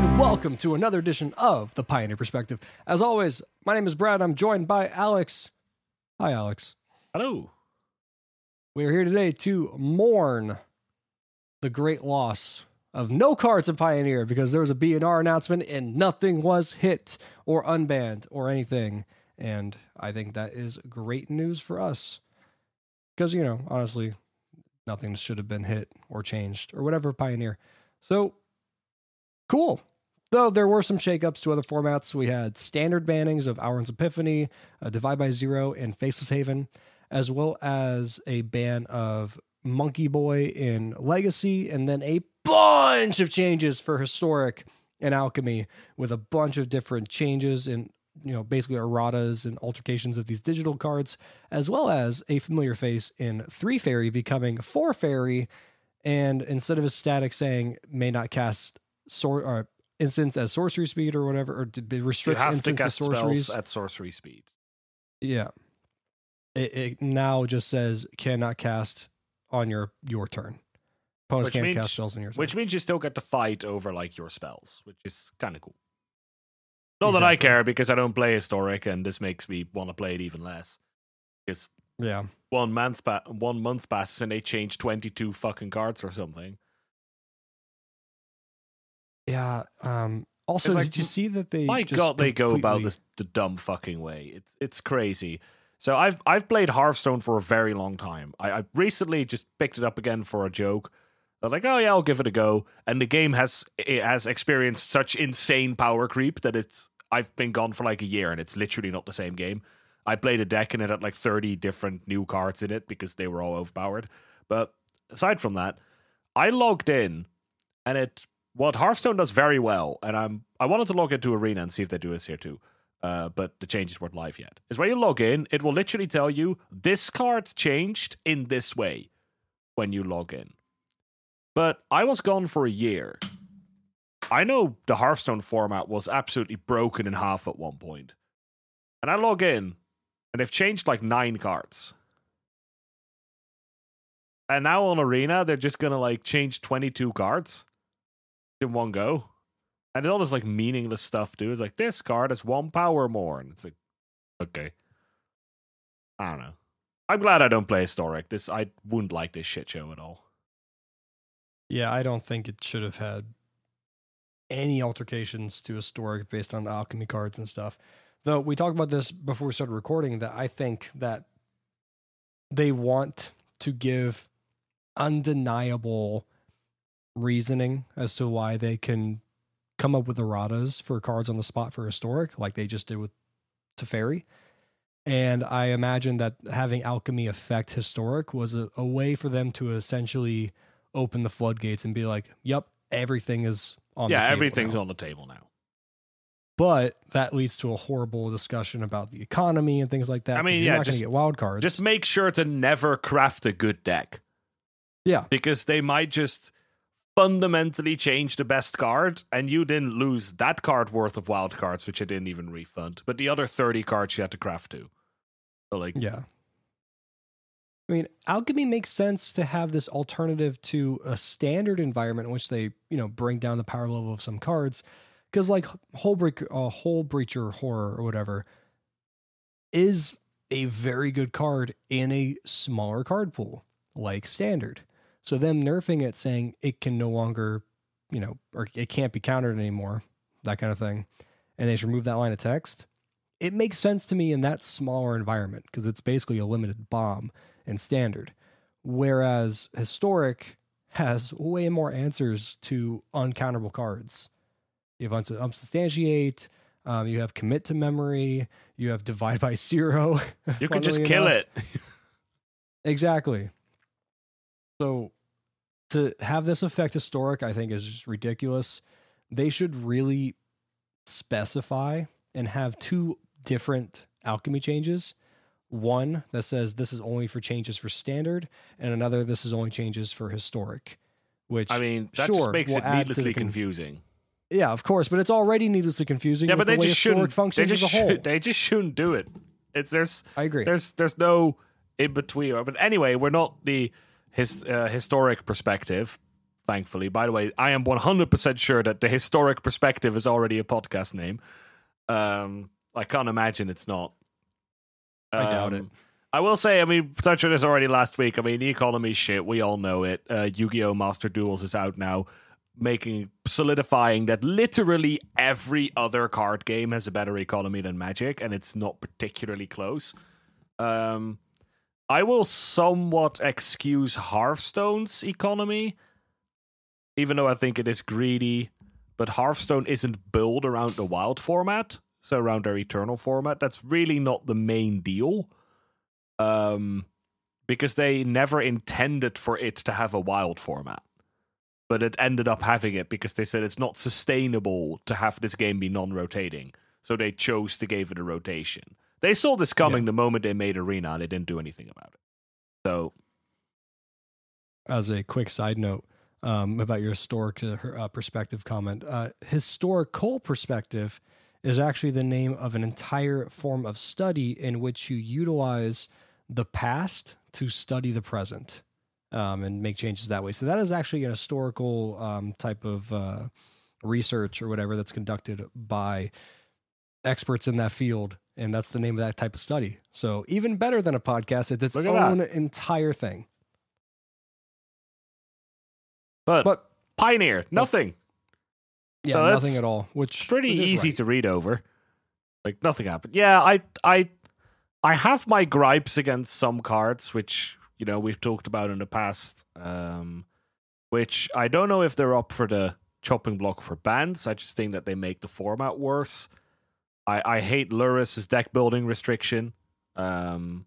Welcome to another edition of the Pioneer Perspective. As always, my name is Brad. I'm joined by Alex. Hi, Alex. Hello. We are here today to mourn the great loss of no cards in Pioneer because there was a BNR announcement and nothing was hit or unbanned or anything. And I think that is great news for us. Because, you know, honestly, nothing should have been hit or changed or whatever Pioneer. So, cool. Though there were some shakeups to other formats. We had standard bannings of Alrund's Epiphany, uh, Divide by Zero, and Faceless Haven, as well as a ban of Monkey Boy in Legacy, and then a bunch of changes for Historic and Alchemy with a bunch of different changes in you know basically erratas and altercations of these digital cards, as well as a familiar face in three fairy becoming four fairy, and instead of a static saying may not cast sor- or instance as sorcery speed or whatever, or restricts have to instance cast sorceries. spells at sorcery speed. Yeah. It, it now just says cannot cast on your your turn. Opponents Which can't means- cast spells on your turn. Which means you still get to fight over like your spells, which is kind of cool. Not that I care because I don't play historic, and this makes me want to play it even less. Because yeah. one month pa- one month passes and they change twenty two fucking cards or something. Yeah. Um also like, did you see that they My just God, they go about this the dumb fucking way. It's it's crazy. So I've I've played Hearthstone for a very long time. I, I recently just picked it up again for a joke. I'm like, oh yeah, I'll give it a go. And the game has it has experienced such insane power creep that it's I've been gone for like a year and it's literally not the same game. I played a deck and it had like 30 different new cards in it because they were all overpowered. But aside from that, I logged in and it what Hearthstone does very well, and I'm I wanted to log into Arena and see if they do this here too. Uh, but the changes weren't live yet. Is when you log in, it will literally tell you this card changed in this way when you log in. But I was gone for a year. I know the Hearthstone format was absolutely broken in half at one point. And I log in, and they've changed like nine cards. And now on Arena, they're just gonna like change 22 cards in one go. And all this like meaningless stuff, dude. It's like this card has one power more. And it's like, okay. I don't know. I'm glad I don't play historic. This I wouldn't like this shit show at all. Yeah, I don't think it should have had any altercations to historic based on alchemy cards and stuff. Though we talked about this before we started recording that I think that they want to give undeniable reasoning as to why they can come up with erratas for cards on the spot for historic, like they just did with Teferi. And I imagine that having alchemy affect historic was a, a way for them to essentially open the floodgates and be like, "Yep, everything is on." the yeah, table everything's now." on the table now. But that leads to a horrible discussion about the economy and things like that. I mean, you're yeah, not going just- to get wild cards. Just make sure to never craft a good deck. yeah, because they might just fundamentally change the best card and you didn't lose that card worth of wild cards which I didn't even refund but the other 30 cards you had to craft to so like yeah. I mean, alchemy makes sense to have this alternative to a standard environment in which they, you know, bring down the power level of some cards. Because like Hullbreaker, uh, Hullbreacher horror or whatever, is a very good card in a smaller card pool like standard. So them nerfing it, saying it can no longer, you know, or it can't be countered anymore, that kind of thing, and they should remove that line of text. It makes sense to me in that smaller environment because it's basically a limited bomb and standard. Whereas historic has way more answers to uncounterable cards. You have uns- unsubstantiate, um, you have commit to memory, you have divide by zero. you could just funnily kill it Exactly. So to have this affect historic, I think is just ridiculous. They should really specify and have two different alchemy changes. One that says this is only for changes for standard, and another this is only changes for historic. Which I mean that sure, just makes it the needlessly con- confusing yeah, of course, but it's already needlessly confusing. yeah but the they way just shouldn't they just as a whole. should, they just shouldn't do it it's there's I agree. there's there's no in between but anyway we're not the his uh, historic perspective thankfully. By the way, I am 100% sure that the historic perspective is already a podcast name. Um, I can't imagine it's not. I doubt it. Um, I will say, I mean, touched on this already last week. I mean, the economy shit, we all know it. Uh, Yu-Gi-Oh! Master Duels is out now, making solidifying that literally every other card game has a better economy than Magic, and it's not particularly close. Um, I will somewhat excuse Hearthstone's economy, even though I think it is greedy. But Hearthstone isn't built around the wild format, so around their eternal format. That's really not the main deal. Um, because they never intended for it to have a wild format. But it ended up having it because they said it's not sustainable to have this game be non rotating. So they chose to give it a rotation. They saw this coming Yeah. the moment they made Arena and they didn't do anything about it. So as a quick side note um, about your historic uh, uh, perspective comment, uh, historical perspective is actually the name of an entire form of study in which you utilize the past to study the present um, and make changes that way. So that is actually an historical um, type of uh, research or whatever that's conducted by experts in that field. And that's the name of that type of study. So even better than a podcast, it's its Look that. own entire thing. but, But Pioneer, nothing. Yeah, So nothing at all. Which pretty which easy right. to read over. Like nothing happened. Yeah, I I I have my gripes against some cards, which you know we've talked about in the past. Um, which I don't know if they're up for the chopping block for bands. I just think that they make the format worse. I I hate Lurrus's deck building restriction. Um,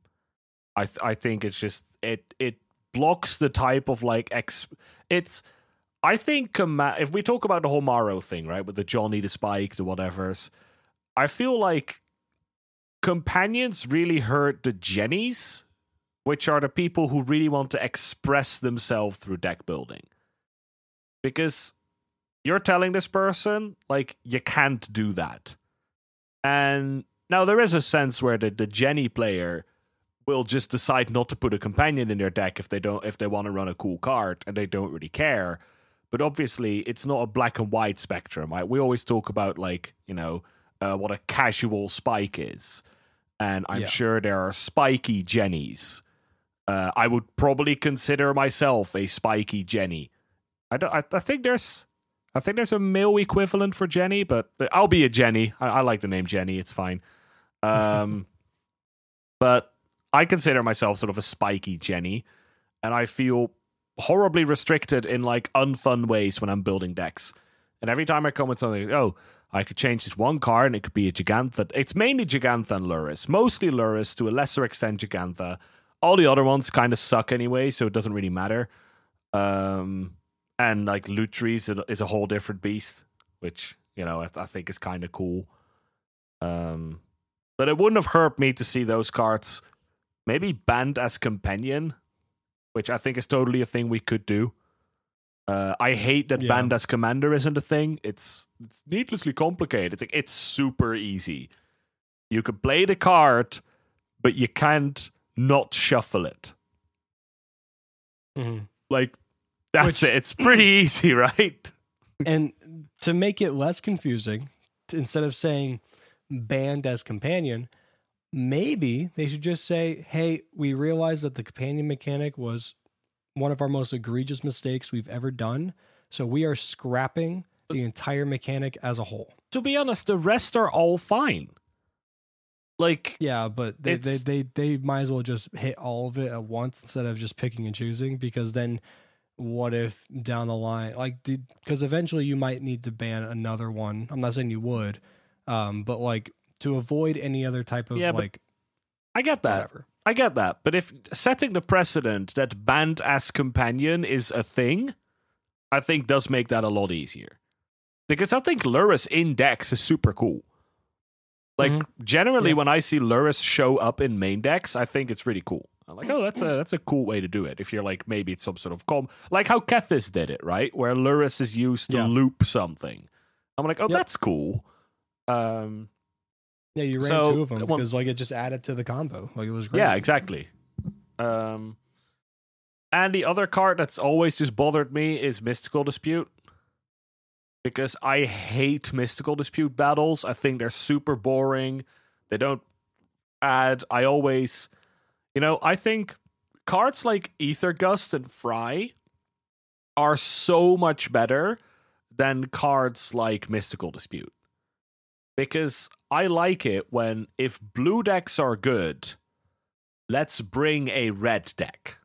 I th- I think it's just it it blocks the type of like ex. It's I think if we talk about the whole Maro thing, right, with the Johnny, the Spike, the whatevers, I feel like companions really hurt the Jennies, which are the people who really want to express themselves through deck building. Because you're telling this person, like, you can't do that. And now there is a sense where the, the Jenny player will just decide not to put a companion in their deck if they don't if they want to run a cool card and they don't really care. But obviously it's not a black and white spectrum right? We always talk about like you know uh, what a casual spike is. And i'm Yeah. sure there are spiky jennies. Uh, i would probably consider myself a spiky jenny. I don't i, I think there's i think there's a male equivalent for jenny but i'll be a jenny i, I like the name jenny it's fine um but I consider myself sort of a spiky Jenny, and I feel horribly restricted in like unfun ways when I'm building decks. And every time I come with something, oh, I could change this one card and it could be a Jegantha. It's mainly Jegantha and Lurrus, mostly Lurrus, to a lesser extent Jegantha. All the other ones kind of suck anyway, so it doesn't really matter. Um, and like Lutri is, is a whole different beast, which you know I, I think is kind of cool. Um, but it wouldn't have hurt me to see those cards maybe banned as companion, which I think is totally a thing we could do. Uh, I hate that Yeah. banned as commander isn't a thing. It's it's needlessly complicated. It's like it's super easy. You could play the card, but you can't not shuffle it. Mhm. Like that's Which- it. It's pretty easy, right? and to make it less confusing, instead of saying banned as companion, maybe they should just say, "Hey, we realize that the companion mechanic was one of our most egregious mistakes we've ever done, so we are scrapping the entire mechanic as a whole." To be honest, the rest are all fine. Like Yeah, but they, they they they might as well just hit all of it at once instead of just picking and choosing because then what if down the line like because eventually you might need to ban another one. I'm not saying you would, um, but like to avoid any other type of Yeah, like I get that. whatever. I get that, but if setting the precedent that banned as companion is a thing, I think does make that a lot easier. Because I think Lurrus in decks is super cool. Like Mhm. generally, Yeah. when I see Lurrus show up in main decks, I think it's really cool. I'm like, oh, that's a that's a cool way to do it. If you're like maybe it's some sort of com, like how Kethis did it, right? Where Lurrus is used to Yeah. loop something. I'm like, oh, Yep. that's cool. Um, Yeah, you ran So, two of them well- because like it just added to the combo. Like it was great. Yeah, exactly. Um, And the other card that's always just bothered me is Mystical Dispute. Because I hate Mystical Dispute battles. I think they're super boring. They don't add. I always, you know, I think cards like Aether Gust and Fry are so much better than cards like Mystical Dispute. Because I like it when, if blue decks are good, let's bring a red deck.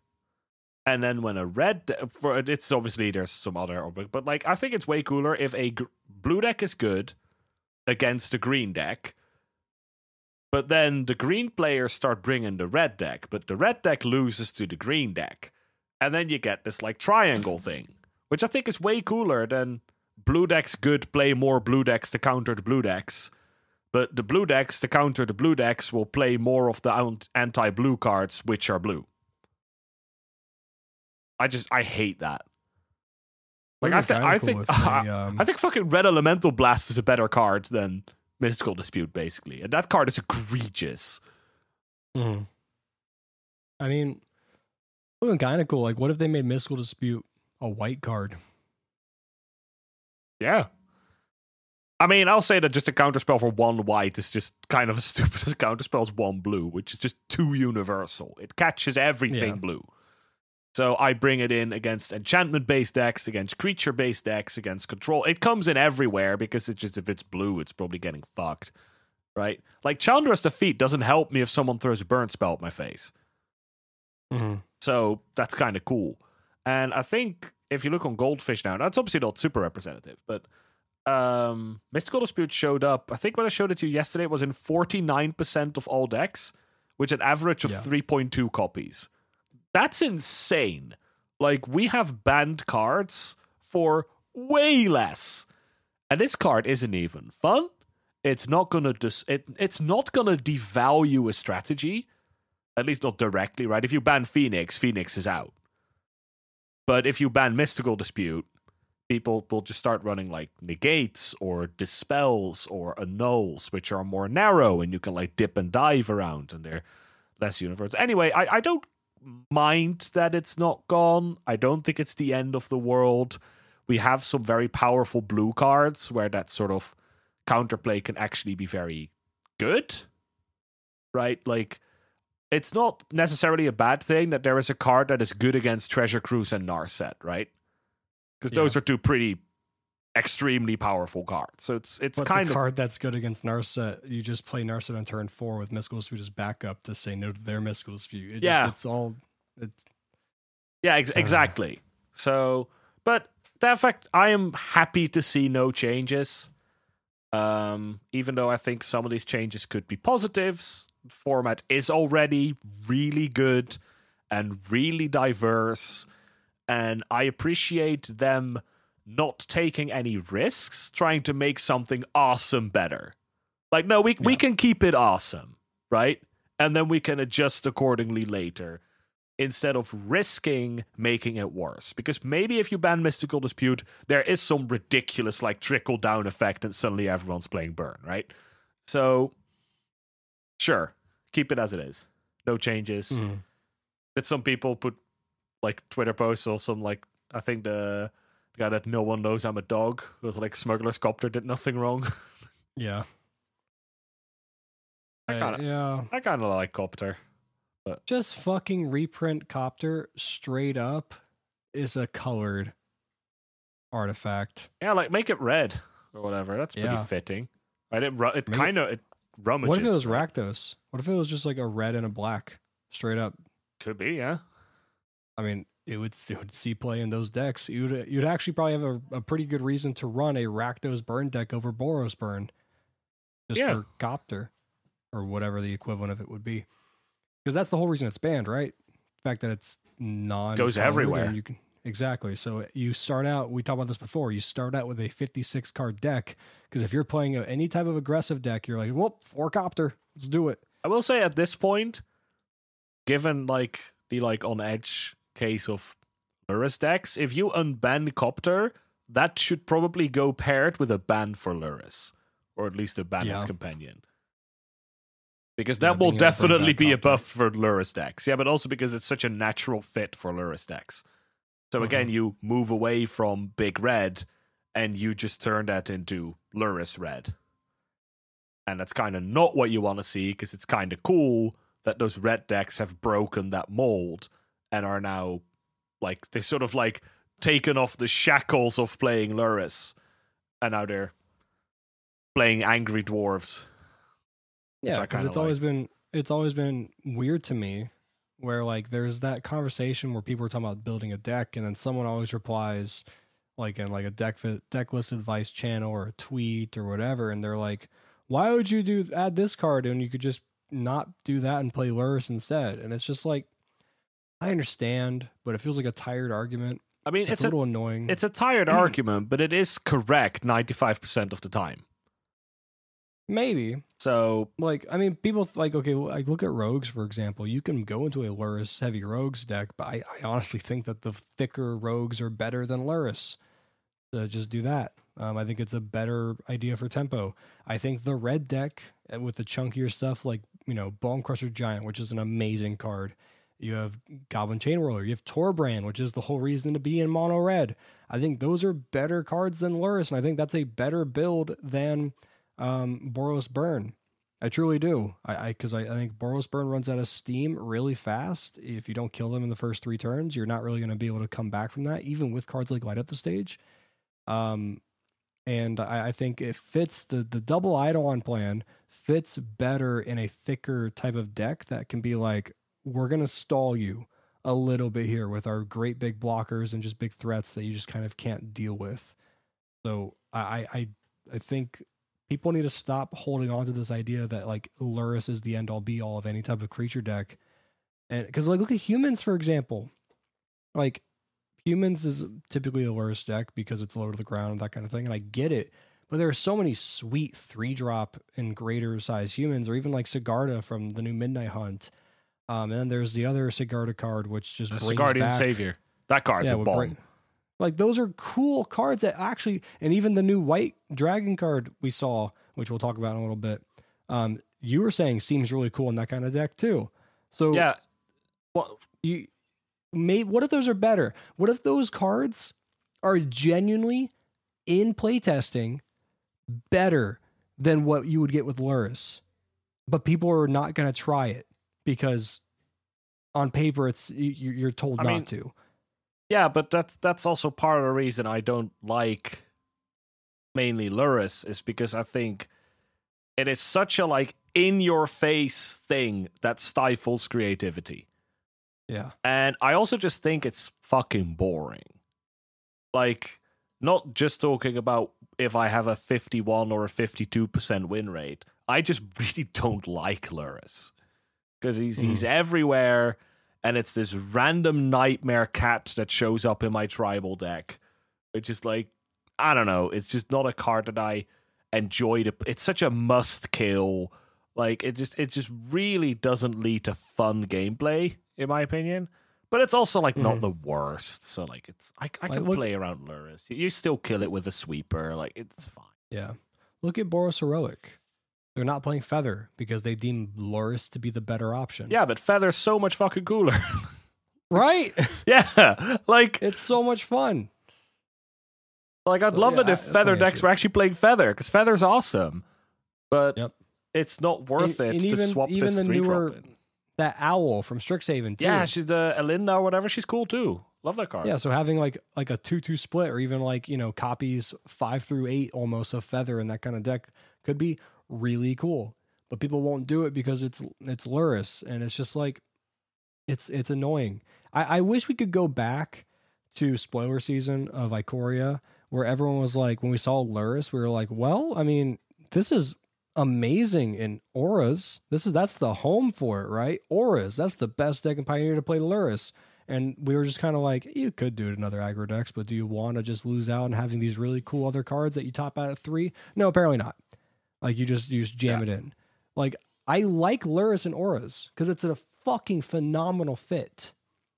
And then when a red de- for it's obviously there's some other but like I think it's way cooler if a gr- blue deck is good against a green deck. But then the green players start bringing the red deck, but the red deck loses to the green deck. And then you get this like triangle thing, which I think is way cooler than blue decks good play more blue decks to counter the blue decks. But the blue decks to counter the blue decks will play more of the anti blue cards, which are blue. I just I hate that. Like I, th- I think I, um... I think fucking Red Elemental Blast is a better card than Mystical Dispute, basically, and that card is egregious. Mm-hmm. I mean, would kind of cool. Like, what if they made Mystical Dispute a white card? Yeah. I mean, I'll say that just a counterspell for one white is just kind of as stupid as a counterspell as one blue, which is just too universal. It catches everything yeah. blue. So I bring it in against enchantment based decks, against creature based decks, against control. It comes in everywhere because it's just if it's blue, it's probably getting fucked. Right? Like Chandra's defeat doesn't help me if someone throws a burn spell at my face. Mm-hmm. So that's kind of cool. And I think if you look on Goldfish now, that's obviously not super representative, but um, Mystical Dispute showed up. I think when I showed it to you yesterday, it was in 49% of all decks, which an average of yeah. 3.2 copies. That's insane. Like we have banned cards for way less. And this card isn't even fun. It's not gonna dis- it, it's not gonna devalue a strategy. At least not directly, right? If you ban Phoenix, Phoenix is out. But if you ban Mystical Dispute, people will just start running like negates or dispels or annuls, which are more narrow and you can like dip and dive around and they're less universal. Anyway, I, I don't mind that it's not gone. I don't think it's the end of the world. We have some very powerful blue cards where that sort of counterplay can actually be very good. Right? Like it's not necessarily a bad thing that there is a card that is good against Treasure Cruise and Narset, right? Because yeah. those are two pretty extremely powerful card. So it's it's kind of card that's good against Narset. You just play Narset on turn four with Mystical Dispute as backup to say no to their Mystical Dispute. It yeah, just, it's all. It's yeah, ex- uh, exactly. So, but that fact, I am happy to see no changes. Um, even though I think some of these changes could be positives, format is already really good and really diverse, and I appreciate them not taking any risks, trying to make something awesome better. Like, no, we yeah. we can keep it awesome, right? And then we can adjust accordingly later instead of risking making it worse. Because maybe if you ban Mystical Dispute, there is some ridiculous like trickle down effect and suddenly everyone's playing Burn, right? So sure, keep it as it is. No changes. Mm. Did some people put like Twitter posts or some like I think the guy that no one knows I'm a dog who was like smuggler's copter did nothing wrong. yeah. I kinda, yeah. I kind of like copter, but just fucking reprint copter straight up is a colored artifact. Yeah, like make it red or whatever. That's pretty yeah. fitting. Right? It it kind of it rummages. What if it was Rakdos? What if it was just like a red and a black straight up? Could be, yeah. I mean, it would, it would see play in those decks. You'd you'd actually probably have a, a pretty good reason to run a Rakdos burn deck over Boros burn, just yeah. for Copter, or whatever the equivalent of it would be, because that's the whole reason it's banned, right? The fact that it's non goes everywhere. You can exactly. So you start out. We talked about this before. You start out with a 56 card deck because if you're playing any type of aggressive deck, you're like, well, four Copter, let's do it. I will say at this point, given like the like on edge case of Lurrus decks, if you unban Copter, that should probably go paired with a ban for Lurrus, or at least a ban yeah. companion. Because Yeah, that will to bring definitely be a buff for Lurrus decks. Yeah, but also because it's such a natural fit for Lurrus decks. So again, Mhm. you move away from Big Red and you just turn that into Lurrus Red. And that's kind of not what you want to see because it's kind of cool that those red decks have broken that mold and are now like they sort of like taken off the shackles of playing Lurrus and now they're playing Angry Dwarves. Yeah, because it's always been it's always been weird to me where like there's that conversation where people are talking about building a deck and then someone always replies like in like a deck deck list advice channel or a tweet or whatever and they're like why would you do add this card and you could just not do that and play Lurrus instead and it's just like I understand but it feels like a tired argument I mean, it's, it's a a little annoying It's a tired argument, but it is correct 95% of the time. maybe So, like I mean, people th- like okay, well, like look at rogues for example. You can go into a Lurrus heavy rogues deck, but I, I honestly think that the thicker rogues are better than Lurrus. So just do that. Um, I think it's a better idea for tempo. I think the red deck uh, with the chunkier stuff, like you know, Bonecrusher Giant, which is an amazing card. You have Goblin Chainwhirler. You have Torbran, which is the whole reason to be in mono red. I think those are better cards than Lurrus, and I think that's a better build than um, Boros Burn. I truly do. I because I, I, think Boros Burn runs out of steam really fast. If you don't kill them in the first three turns, you're not really going to be able to come back from that, even with cards like Light Up the Stage. Um, and I, I think it fits the the double Eidolon plan fits better in a thicker type of deck that can be like, we're gonna stall you a little bit here with our great big blockers and just big threats that you just kind of can't deal with. So I I I think people need to stop holding on to this idea that like Lurrus is the end all be all of any type of creature deck. And because like look at humans for example. Like humans is typically a Lurrus deck because it's low to the ground that kind of thing. And I get it. But there are so many sweet three drop and greater size humans, or even like Sigarda from the new Midnight Hunt. Um, and then there's the other Sigarda card, which just brings Guardian back, Savior. That card's a would bomb. like those are cool cards that actually, and even the new white dragon card we saw, which we'll talk about in a little bit. Um, you were saying seems really cool in that kind of deck too. So yeah. Well, you may what if those are better? What if those cards are genuinely in playtesting better than what you would get with Lurrus? But people are not going to try it because on paper it's you- you're told I not mean, to. yeah, but that's that's also part of the reason I don't like mainly Lurrus is because I think it is such a like in your face thing that stifles creativity. Yeah. And I also just think it's fucking boring. Like, not just talking about if I have a 51 or a 52% win rate. I just really don't like Lurrus. Because he's he's everywhere, and it's this random nightmare cat that shows up in my tribal deck. Which is like, I don't know, it's just not a card that I enjoy to it's such a must kill. Like it just it just really doesn't lead to fun gameplay, in my opinion. But it's also like not Mhm. the worst. So like it's I, I Like, can look- play around Lurrus. You still kill it with a sweeper. Like it's fine. Yeah. Look at Boros Heroic. They're not playing Feather because they deem Lurrus to be the better option. Yeah, but Feather's so much fucking cooler. Right? yeah. Like it's so much fun. like I'd So, love yeah, it if Feather decks were actually playing Feather, because Feather's awesome. But Yep. it's not worth And- it and to even- swap even this the three newer- drop in. That owl from Strixhaven too. Yeah, she's the Elinda or whatever. She's cool too. Love that card. Yeah, so having like like a two two split or even like, you know, copies five through eight almost of feather in that kind of deck could be really cool. But people won't do it because it's it's Lurrus and it's just like it's it's annoying. I, I wish we could go back to spoiler season of Ikoria where everyone was like when we saw Lurrus, we were like, well, I mean, this is amazing in auras. This is that's the home for it, right? Auras. That's the best deck in Pioneer to play Lurrus. And we were just kind of like, you could do it in other aggro decks, but do you want to just lose out on having these really cool other cards that you top out at three? No, apparently not. Like you just you just jam Yeah. it in. Like I like Lurrus and Auras because it's a fucking phenomenal fit.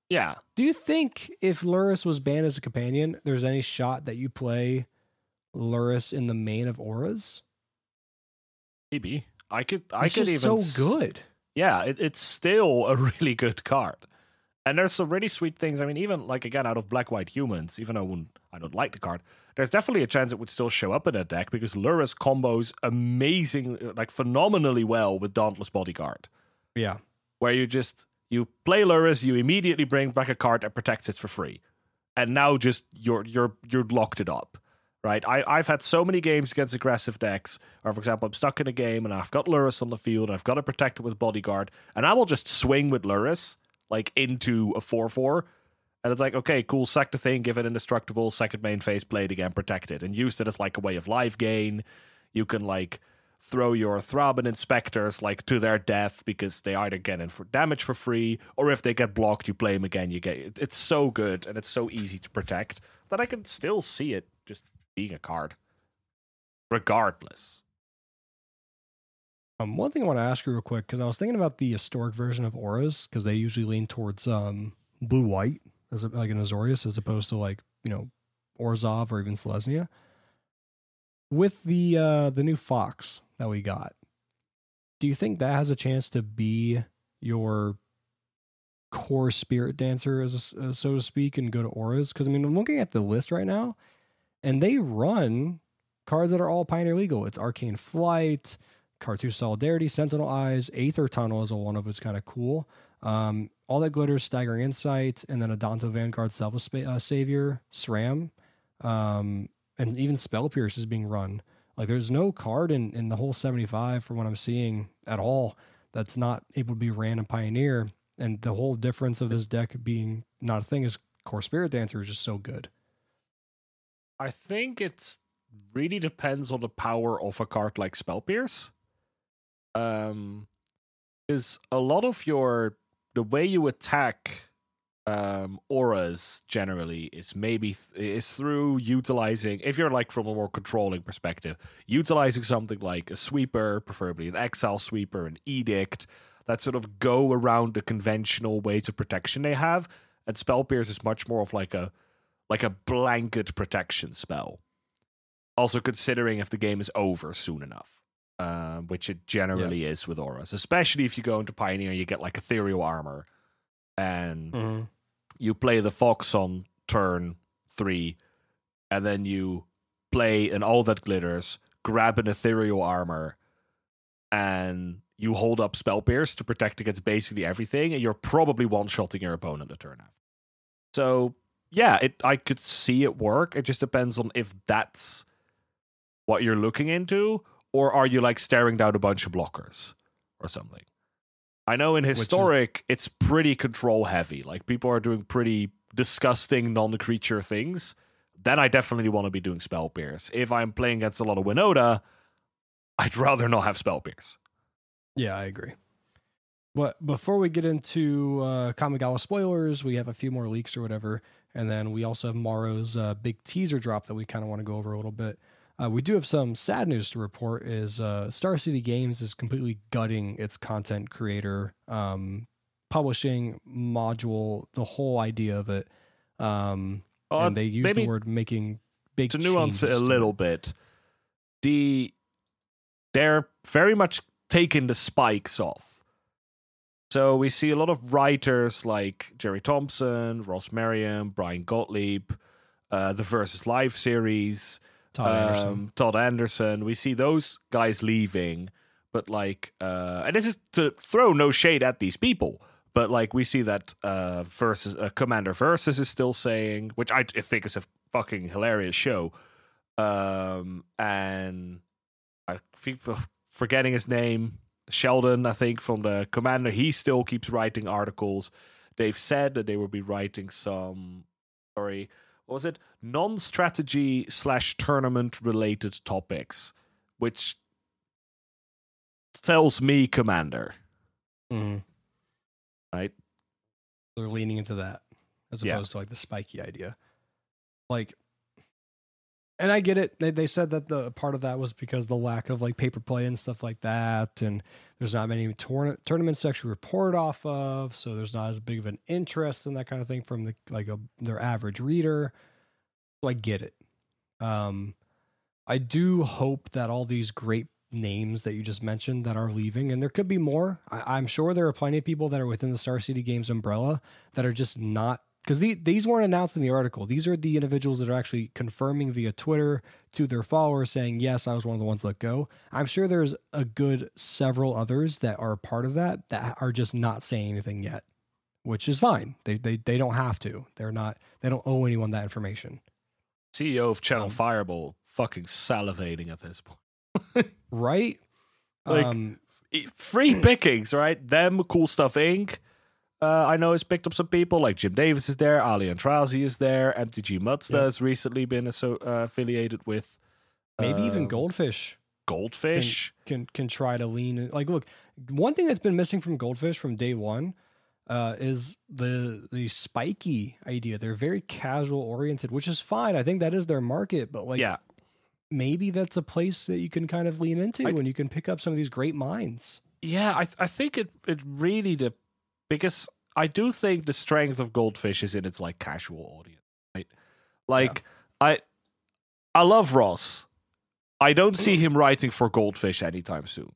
Yeah. Do you think if Lurrus was banned as a companion, there's any shot that you play Lurrus in the main of Auras? Maybe. I could I It's could even so good. yeah, it, it's still a really good card. And there's some really sweet things. I mean, even like again out of Black White Humans, even though I wouldn't- I don't like the card, there's definitely a chance it would still show up in a deck because Lurrus combos amazing, like phenomenally well with Dauntless Bodyguard, Yeah. where you just you play Lurrus, you immediately bring back a card that protects it for free, and now just you're you're you're locked it up. Right, I, I've had so many games against aggressive decks, or for example, I'm stuck in a game and I've got Lurrus on the field, and I've got to protect it with Bodyguard, and I will just swing with Lurrus, like into a 4 4. And it's like, okay, cool, the thing, give it indestructible, second main phase, it again, protect it, and use it as like a way of life gain. You can like throw your Thraben Inspectors like to their death because they either get in for damage for free, or if they get blocked, you play them again. You get it- it's so good and it's so easy to protect that I can still see it just being a card, regardless. Um, one thing I want to ask you real quick because I was thinking about the historic version of auras because they usually lean towards um blue white as a, like an Azorius as opposed to like you know Orzhov or even Selesnya. With the uh the new Fox that we got, do you think that has a chance to be your Kor Spiritdancer, as uh, so to speak, and go to auras? Because I mean, I'm looking at the list right now, and they run cards that are all Pioneer legal. It's Arcane Flight. Cartouche Solidarity, Sentinel Eyes, Aether Tunnel is a one of it's kind of cool. Um, all that glitters, Staggering Insight, and then Adonto Vanguard Self uh, Savior, SRAM, um, and even Spell Pierce is being run. Like there's no card in, in the whole 75 from what I'm seeing at all that's not able to be ran in Pioneer. And the whole difference of this deck being not a thing is Kor Spiritdancer is just so good. I think it's really depends on the power of a card like Spell Pierce. Um, is a lot of your the way you attack um auras generally is maybe th- is through utilizing if you're like from a more controlling perspective utilizing something like a sweeper preferably an exile sweeper an edict that sort of go around the conventional ways of protection they have and spell pierce is much more of like a like a blanket protection spell. Also considering if the game is over soon enough um, which it generally is with auras especially if you go into pioneer you get like ethereal armor and you play the fox on turn three, and then you play an all that glitters, grab an ethereal armor, and you hold up spell pierce to protect against basically everything, and you're probably one shotting your opponent a turn after. So yeah, it I could see it work. It just depends on if that's what you're looking into, or are you like staring down a bunch of blockers or something. I know in is- historic it's pretty control heavy. Like people are doing pretty disgusting non-creature things. Then I definitely want to be doing spell pierce. If I'm playing against a lot of Winota, I'd rather not have spell pierce. Yeah, I agree. But before we get into uh, Kamigawa spoilers, we have a few more leaks or whatever, and then we also have Maro's uh, big teaser drop that we kind of want to go over a little bit. Uh, we do have some sad news to report. Is uh, Star City Games is completely gutting its content creator um, publishing module, the whole idea of it. Um, Uh, and they use the word making big to nuance it a little bit, the they're very much taking the spikes off. So we see a lot of writers like Jerry Thompson, Ross Merriam, Bryan Gottlieb, uh, the Versus Live series, Todd Anderson. um, Todd Anderson. We see those guys leaving, but like, uh, and this is to throw no shade at these people, but like we see that uh, versus uh, Commander Versus is still saying, which I I think is a fucking hilarious show, um, and I think forgetting his name, Sheldon, I think from the Commander, he still keeps writing articles. They've said that they will be writing some, sorry, what was it? Non-strategy slash tournament related topics, which tells me Commander, Mhm. right? they're leaning into that as Yeah. opposed to like the spiky idea. Like, and I get it. They they said that the part of that was because the lack of like paper play and stuff like that, and there's not many tourna- tournaments to actually report off of, so there's not as big of an interest in that kind of thing from the like a their average reader. So I get it. Um, I do hope that all these great names that you just mentioned that are leaving, and there could be more. I, I'm sure there are plenty of people that are within the Star City Games umbrella that are just not because the, these weren't announced in the article. These are the individuals that are actually confirming via Twitter to their followers saying, "Yes, I was one of the ones let go." I'm sure there's a good several others that are part of that that are just not saying anything yet, which is fine. They they they don't have to. They're not. They don't owe anyone that information. CEO of Channel Um, Fireball fucking salivating at this point. Right? Like- um, Free pickings, right? Them, Cool Stuff Inc. Uh, I know has picked up some people like Jim Davis is there, Ali Aintrazi is there, MTG Mazda Yeah. has recently been asso- uh, affiliated with. maybe even um, Goldfish Goldfish. can can try to lean in. Like, look, one thing that's been missing from Goldfish from day one uh, is the the spiky idea. They're very casual oriented, which is fine. I think that is their market, but like, yeah, maybe that's a place that you can kind of lean into I- and you can pick up some of these great minds. yeah. I I think it it really the because I do think the strength of Goldfish is in its like casual audience, right? Like I I love Ross. I don't see him writing for Goldfish anytime soon.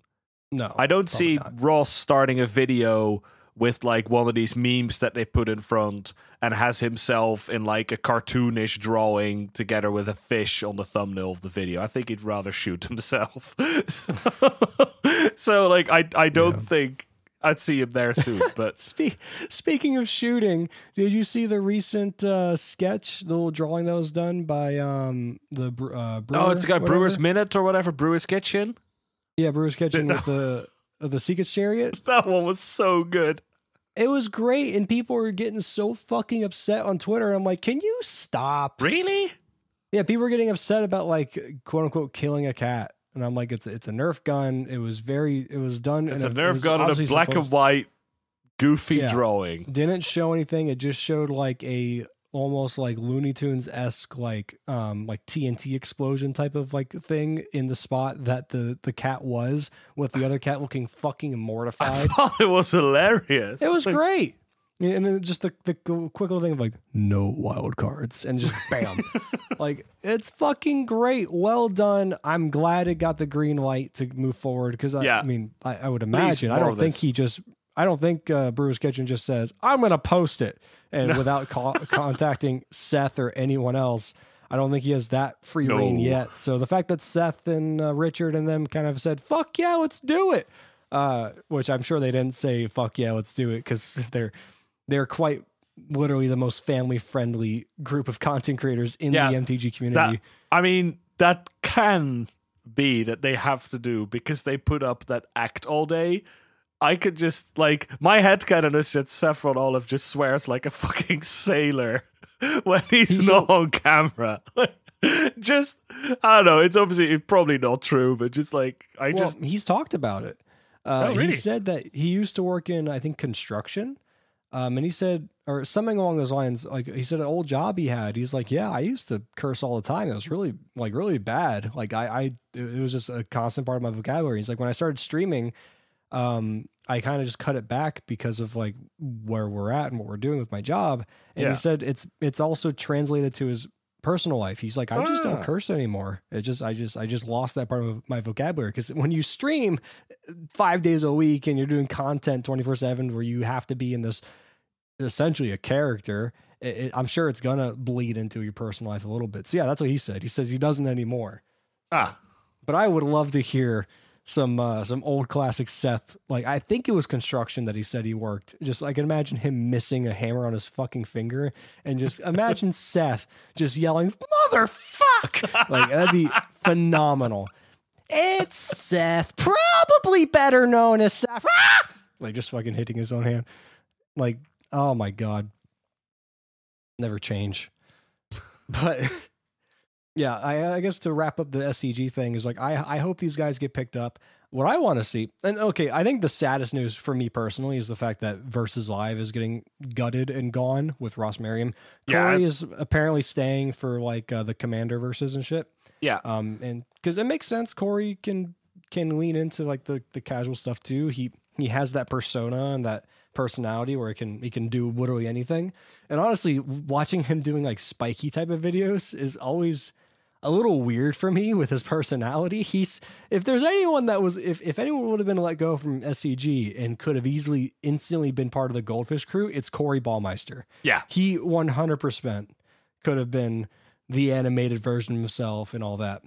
No, I don't see not. Ross starting a video with like one of these memes that they put in front and has himself in like a cartoonish drawing together with a fish on the thumbnail of the video. I think he'd rather shoot himself. so like I I don't Yeah. think I'd see him there soon, but Spe- speaking of shooting, did you see the recent uh, sketch, the little drawing that was done by um the uh, Brewer, oh, it's got whatever? Brewer's Minute or whatever, Brewer's Kitchen. yeah, Brewer's Kitchen with the of the Secret Chariot. That one was so good. It was great, and people were getting so fucking upset on Twitter. I'm like, can you stop? Really? Yeah, people were getting upset about like quote unquote killing a cat, and I'm like, it's it's a Nerf gun. It was very, it was done. It's in a it Nerf gun and a black and white goofy Yeah. drawing. Didn't show anything. It just showed like a almost like Looney Tunes esque like um like TNT explosion type of like thing in the spot that the the cat was, with the other cat looking fucking I mortified. thought it was hilarious. It was Like, great. And then just the, the quick little thing of like, no wild cards. And just bam. like, it's fucking great. Well done. I'm glad it got the green light to move forward because I, Yeah. I mean, I, I would imagine. I don't think this. he just, I don't think uh, Brewer's Kitchen just says, I'm going to post it. And No. without co- contacting Seth or anyone else, I don't think he has that free reign yet. So the fact that Seth and uh, Richard and them kind of said, fuck yeah, let's do it. Uh, which I'm sure they didn't say, fuck yeah, let's do it because they're, they're quite literally the most family friendly group of content creators in Yeah, the MTG community. I mean, that can be that they have to do because they put up that act all day. I could just like my head headcanon is that Saffron Olive just swears like a fucking sailor when he's, He's not on camera. just I don't know. It's obviously it's probably not true, but just like I well, just he's talked about it. Uh, Oh, really? He said that he used to work in, I think, construction. Um, and he said, or something along those lines, like he said, an old job he had. He's like, yeah, I used to curse all the time. It was really, like, really bad. Like, I, I, it was just a constant part of my vocabulary. He's like, when I started streaming, um, I kind of just cut it back because of like where we're at and what we're doing with my job. And Yeah. he said it's, it's also translated to his personal life. He's like, I just don't Ah. curse anymore. It just, I just, I just lost that part of my vocabulary because when you stream five days a week and you're doing content 24 seven where you have to be in this essentially a character, it, it, I'm sure it's gonna bleed into your personal life a little bit. So yeah, that's what he said. He says he doesn't anymore. ah But I would love to hear some uh, some old classic Seth. Like I think it was construction that he said he worked. Just I can imagine him missing a hammer on his fucking finger, and just imagine Seth just yelling "motherfuck!" like that'd be phenomenal. It's Seth, probably better known as Seth. Ah! Like just fucking hitting his own hand. Like oh my god, never change. But yeah, I, I guess to wrap up the SCG thing is like I I hope these guys get picked up. What I want to see, and okay, I think the saddest news for me personally is the fact that Versus Live is getting gutted and gone with Ross Merriam. Yeah. Corey is apparently staying for like uh, the Commander versus and shit. yeah. Um, and because it makes sense, Corey can can lean into like the the casual stuff too. He he has that persona and that personality where he can he can do literally anything. And honestly, watching him doing like spiky type of videos is always a little weird for me with his personality. He's if there's anyone that was if if anyone would have been let go from SCG and could have easily instantly been part of the Goldfish crew, it's Corey Baumeister. Yeah. He 100% could have been the animated version of himself and all that.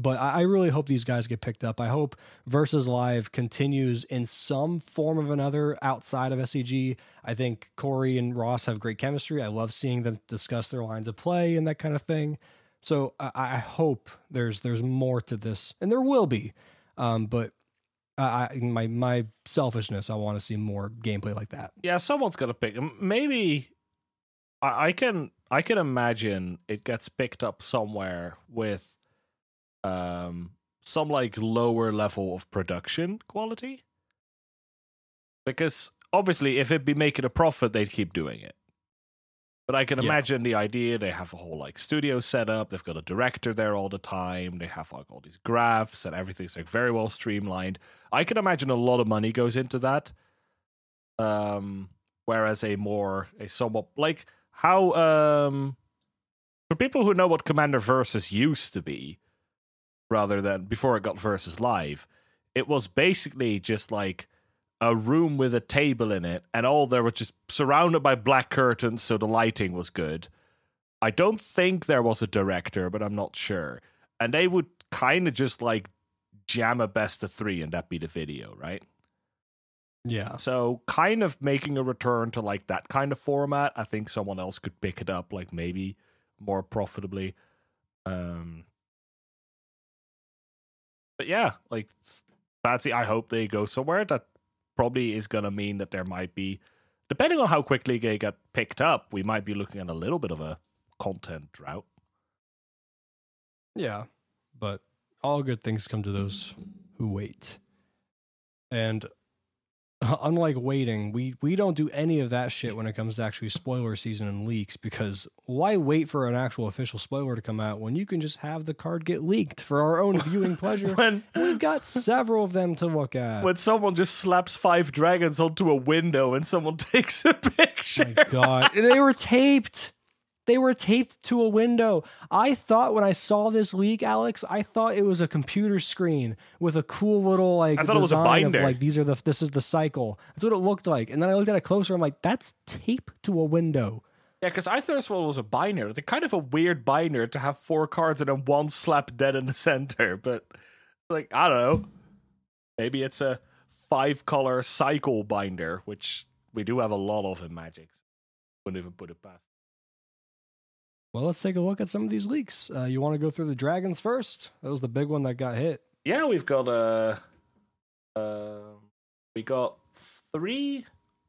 But I, really hope these guys get picked up. I hope Versus Live continues in some form of another outside of SCG. I think Corey and Ross have great chemistry. I love seeing them discuss their lines of play and that kind of thing. So I, I hope there's there's more to this, and there will be. Um, but I, my my selfishness, I want to see more gameplay like that. Yeah, someone's to pick. Maybe I, I can I can imagine it gets picked up somewhere with um some like lower level of production quality. Because obviously, if it'd be making a profit, they'd keep doing it. But I can Yeah. imagine the idea. They have a whole like studio set up. They've got a director there all the time. They have like all these graphs and everything's like very well streamlined. I can imagine a lot of money goes into that. Um, whereas a more a somewhat like how um for people who know what Commander Versus used to be, rather than before it got Versus Live, it was basically just like a room with a table in it, and all there was just surrounded by black curtains, so the lighting was good. I don't think there was a director, but I'm not sure. And they would kind of just like jam a best of three, and that be the video, right? Yeah, So, kind of making a return to like that kind of format. I think someone else could pick it up, like maybe more profitably. Um, but yeah, like that's the, I hope they go somewhere that probably is going to mean that there might be, depending on how quickly they get picked up, we might be looking at a little bit of a content drought. Yeah, but all good things come to those who wait. And unlike waiting, we we don't do any of that shit when it comes to actually spoiler season and leaks because why wait for an actual official spoiler to come out when you can just have the card get leaked for our own viewing pleasure? When We've got several of them to look at. when someone just slaps five dragons onto a window and someone takes a picture. my god they were taped they were taped to a window i thought when i saw this leak alex i thought it was a computer screen with a cool little like I thought it was a design of, binder. like these are the this is the cycle that's what it looked like and then i looked at it closer i'm like that's tape to a window Yeah, because I thought this one was a binder. They're kind of a weird binder to have four cards and then one slap dead in the center. But like, I don't know. Maybe it's a five color cycle binder, which we do have a lot of in Magic. Wouldn't even put it past. Well let's take a look at some of these leaks uh, you want to go through the dragons first that was the big one that got hit Yeah, we've got uh, uh, we got three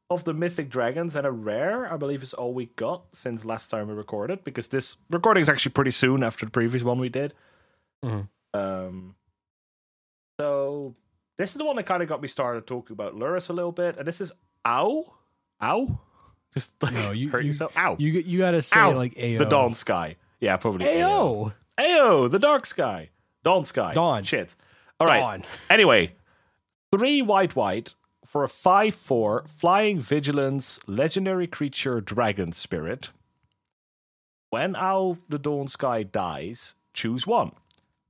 of the mythic dragons and a rare. I believe is all we got since last time we recorded. Because this recording is actually pretty soon after the previous one we did. Mhm. Um, so this is the one that kind of got me started talking about Lurrus a little bit, and this is ow, ow, just like No, you- hurt you- yourself. Ow, you you gotta say Ow. like AO. the Dawn Sky. Yeah, probably AO. Ayo, the Dark Sky. Dawn Sky. Dawn. Shit. All right. Dawn. Anyway, three white white for a 5 4 flying vigilance legendary creature dragon spirit. When Owl the Dawn Sky dies, choose one.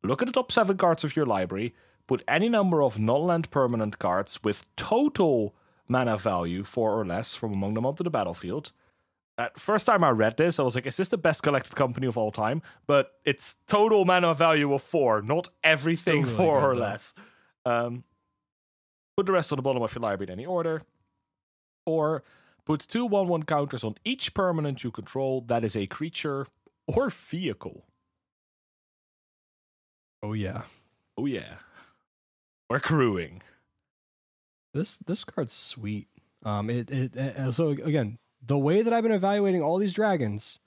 Look at the top seven cards of your library, put any number of non land permanent cards with total mana value, four or less, from among them onto the battlefield. At first time I read this, I was like, is this the best collected company of all time? But it's total mana value of four, not everything four or less. Um, put the rest on the bottom of your library in any order. Or put two 1 1 counters on each permanent you control that is a creature or vehicle. Oh yeah. Oh, yeah. We're crewing. This this card's sweet. Um, it it, it so again the way that I've been evaluating all these dragons,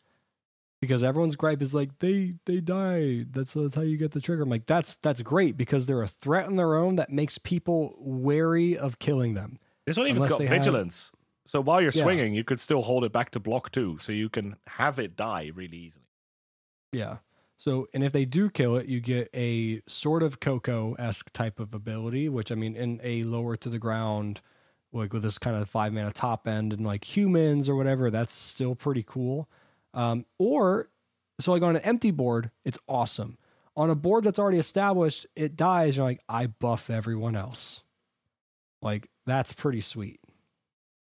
because everyone's gripe is like they they die. That's that's how you get the trigger. I'm like that's that's great because they're a threat on their own that makes people wary of killing them. This one even's got they have- vigilance. So while you're Yeah. swinging, you could still hold it back to block two, so you can have it die really easily. Yeah. So and if they do kill it, you get a sort of Coco esque type of ability, which I mean in a lower to the ground, like with this kind of five mana top end and like humans or whatever, that's still pretty cool. Um, or so like on an empty board, it's awesome. On a board that's already established, it dies. You're like, I buff everyone else. Like that's pretty sweet.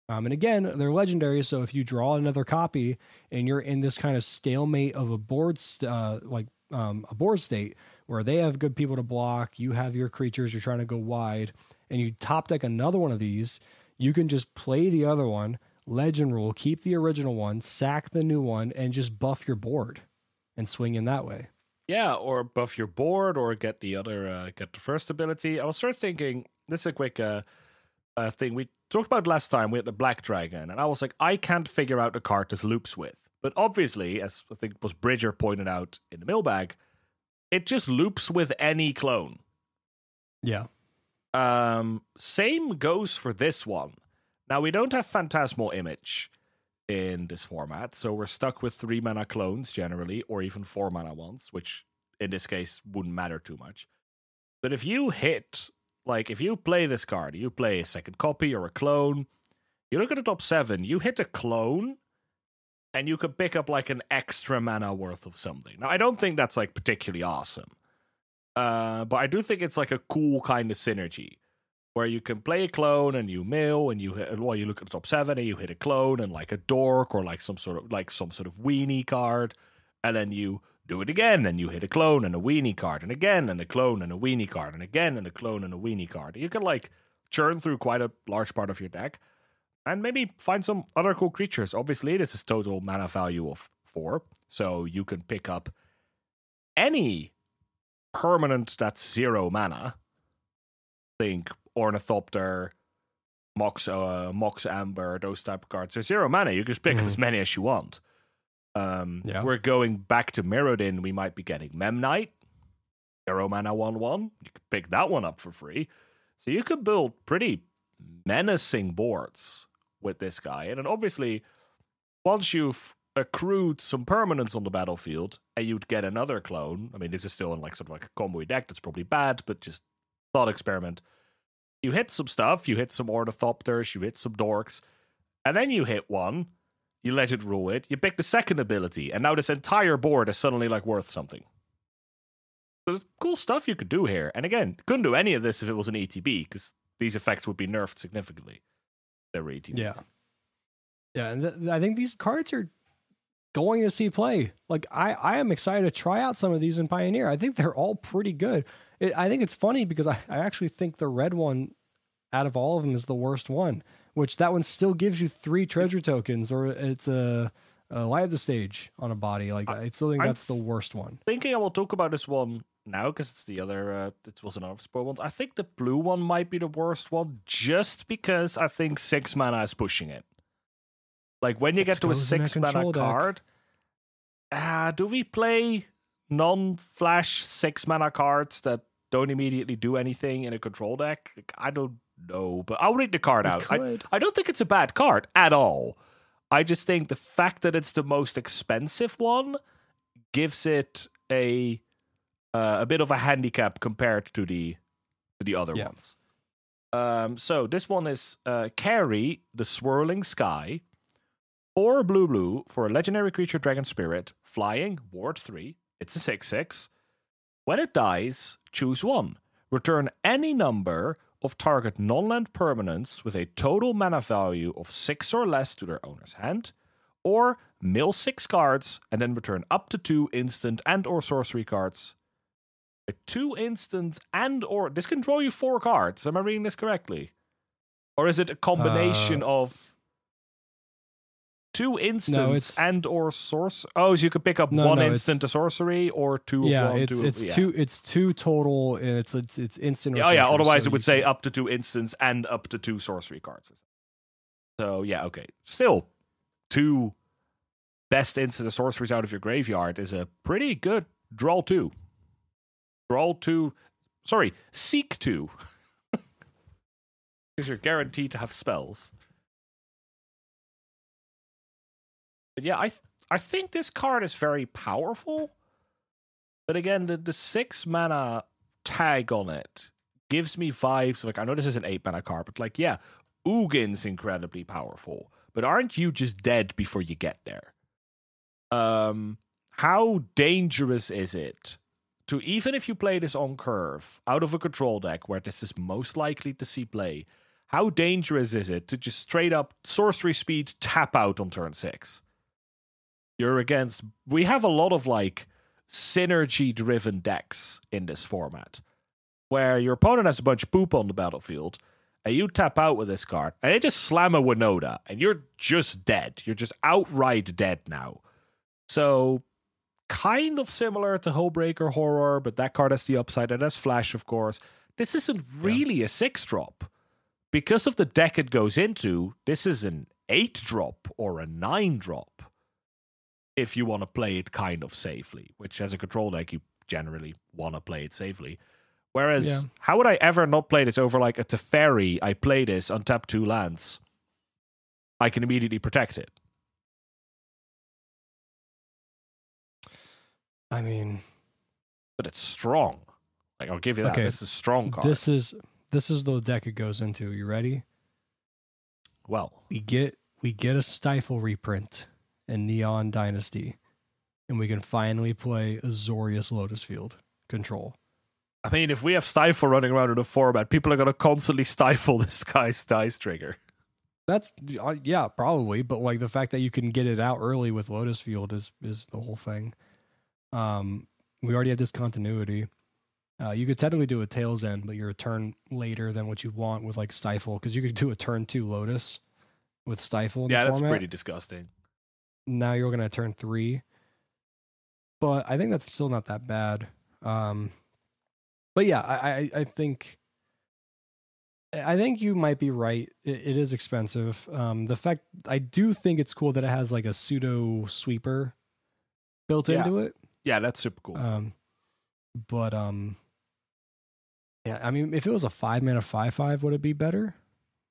Um, and again, they're legendary. So if you draw another copy and you're in this kind of stalemate of a board, st- uh, like um, a board state where they have good people to block, you have your creatures, you're trying to go wide, and you top deck another one of these, you can just play the other one, legend rule, keep the original one, sack the new one, and just buff your board and swing in that way. Yeah, or buff your board, or get the other, uh, get the first ability. I was first thinking, this is a quick uh, uh, thing we talked about last time. We had the Black Dragon, and I was like, I can't figure out a card this loops with. But obviously, as I think was Bridger pointed out in the mailbag, it just loops with any clone. Yeah. Um, same goes for this one. Now we don't have Phantasmal Image in this format, so we're stuck with three mana clones generally, or even four mana ones, which in this case wouldn't matter too much. But if you hit, like, if you play this card, you play a second copy or a clone, you look at the top seven, you hit a clone, and you could pick up like an extra mana worth of something. Now, I don't think that's like particularly awesome. Uh, but I do think it's like a cool kind of synergy where you can play a clone and you mill and you hit, well you look at the top seven and you hit a clone and like a dork or like some sort of like some sort of weenie card and then you do it again and you hit a clone and a weenie card and again and a clone and a weenie card and again and a clone and a weenie card you can like churn through quite a large part of your deck and maybe find some other cool creatures obviously this is total mana value of four so you can pick up any permanent that's zero mana think Ornithopter, Mox, uh, Mox Amber, those type of cards. They're zero mana. You can just pick Mhm. as many as you want. Um, Yeah. We're going back to Mirrodin. We might be getting Memnite, zero mana, one one. You could pick that one up for free. So you could build pretty menacing boards with this guy. And then obviously, once you've accrued some permanence on the battlefield, and you'd get another clone. I mean, this is still in like sort of like a combo deck that's probably bad, but just thought experiment. You hit some stuff, you hit some ornithopters, you hit some dorks, and then you hit one, you let it rule it, you pick the second ability, and now this entire board is suddenly like worth something. There's cool stuff you could do here. And again, couldn't do any of this if it was an ETB, because these effects would be nerfed significantly. They're ETBs. Yeah. Yeah, and th- I think these cards are going to see play. Like I, I am excited to try out some of these in Pioneer. I think they're all pretty good. It, I think it's funny because I, I actually think the red one out of all of them is the worst one. Which that one still gives you three treasure tokens, or it's a, a Light Up the Stage on a body. Like I- I still think I'm that's the worst one. thinking I will talk about this one now because it's the other. Uh, it was another spoil one. I think the blue one might be the worst one, just because I think six mana is pushing it. Like when you It get to a in a six mana deck. card, ah, do we play non-flash six mana cards that don't immediately do anything in a control deck? Like, I don't know, but I'll read the card We out. I. I don't think it's a bad card at all. I just think the fact that it's the most expensive one gives it a uh, a bit of a handicap compared to the to the other Yeah. ones. Um, so this one is uh, Kairi the Swirling Sky, four blue blue for a legendary creature dragon spirit flying ward three. It's a six six. When it dies, choose one. Return any number of target non-land permanents with a total mana value of six or less to their owner's hand, or mill six cards and then return up to two instant and or sorcery cards. A two instant and or this can draw you four cards. Am I reading this correctly? Or is it a combination Uh, of two instants it's- and or source? Oh, so you could pick up No, one no, instant to sorcery or two Yeah, one. it's two it's of, yeah. two it's two total. It's it's it's instant. or Oh yeah, otherwise so it would say can- up to two instants and up to two sorcery cards. So yeah, okay. Still, two best instant sorceries out of your graveyard is a pretty good draw two. Draw two, sorry, seek two, because you're guaranteed to have spells. But yeah, I th- I think this card is very powerful. But again, the, the six mana tag on it gives me vibes like I know this is an eight mana card, but like yeah, Ugin's incredibly powerful. But aren't you just dead before you get there? Um, how dangerous is it to even if you play this on curve out of a control deck where this is most likely to see play, how dangerous is it to just straight up sorcery speed tap out on turn six? You're against. We have a lot of like synergy driven decks in this format where your opponent has a bunch of poop on the battlefield and you tap out with this card and they just slam a Winota and you're just dead. You're just outright dead now. So kind of similar to Hullbreaker Horror, but that card has the upside. It has Flash, of course. This isn't really yeah. a six drop. Because of the deck it goes into, this is an eight drop or a nine drop if you want to play it kind of safely, which as a control deck, you generally want to play it safely. Whereas, yeah. how would I ever not play this over like a Teferi? I play this on tap two lands. I can immediately protect it. I mean, but it's strong. Like I'll give you that. Okay. This is a strong card. This is this is the deck it goes into. You ready? Well, we get we get a stifle reprint in Neon Dynasty, and we can finally play Azorius Lotus Field control. I mean, if we have Stifle running around in a format, people are going to constantly stifle this guy's dice trigger. That's uh, yeah, probably. But like the fact that you can get it out early with Lotus Field is is the whole thing. Um, we already have discontinuity. Uh, you could technically do a Tale's End, but you're a turn later than what you want with like stifle because you could do a turn two lotus with stifle. yeah, that's format. pretty disgusting. Now you're gonna turn three, but I think that's still not that bad. Um, but yeah, I, I, I think I think you might be right. It, it is expensive. Um, the fact I do think it's cool that it has like a pseudo sweeper built yeah. into it. Yeah, that's super cool. Um, but um, yeah, I mean, if it was a five mana five five, would it be better?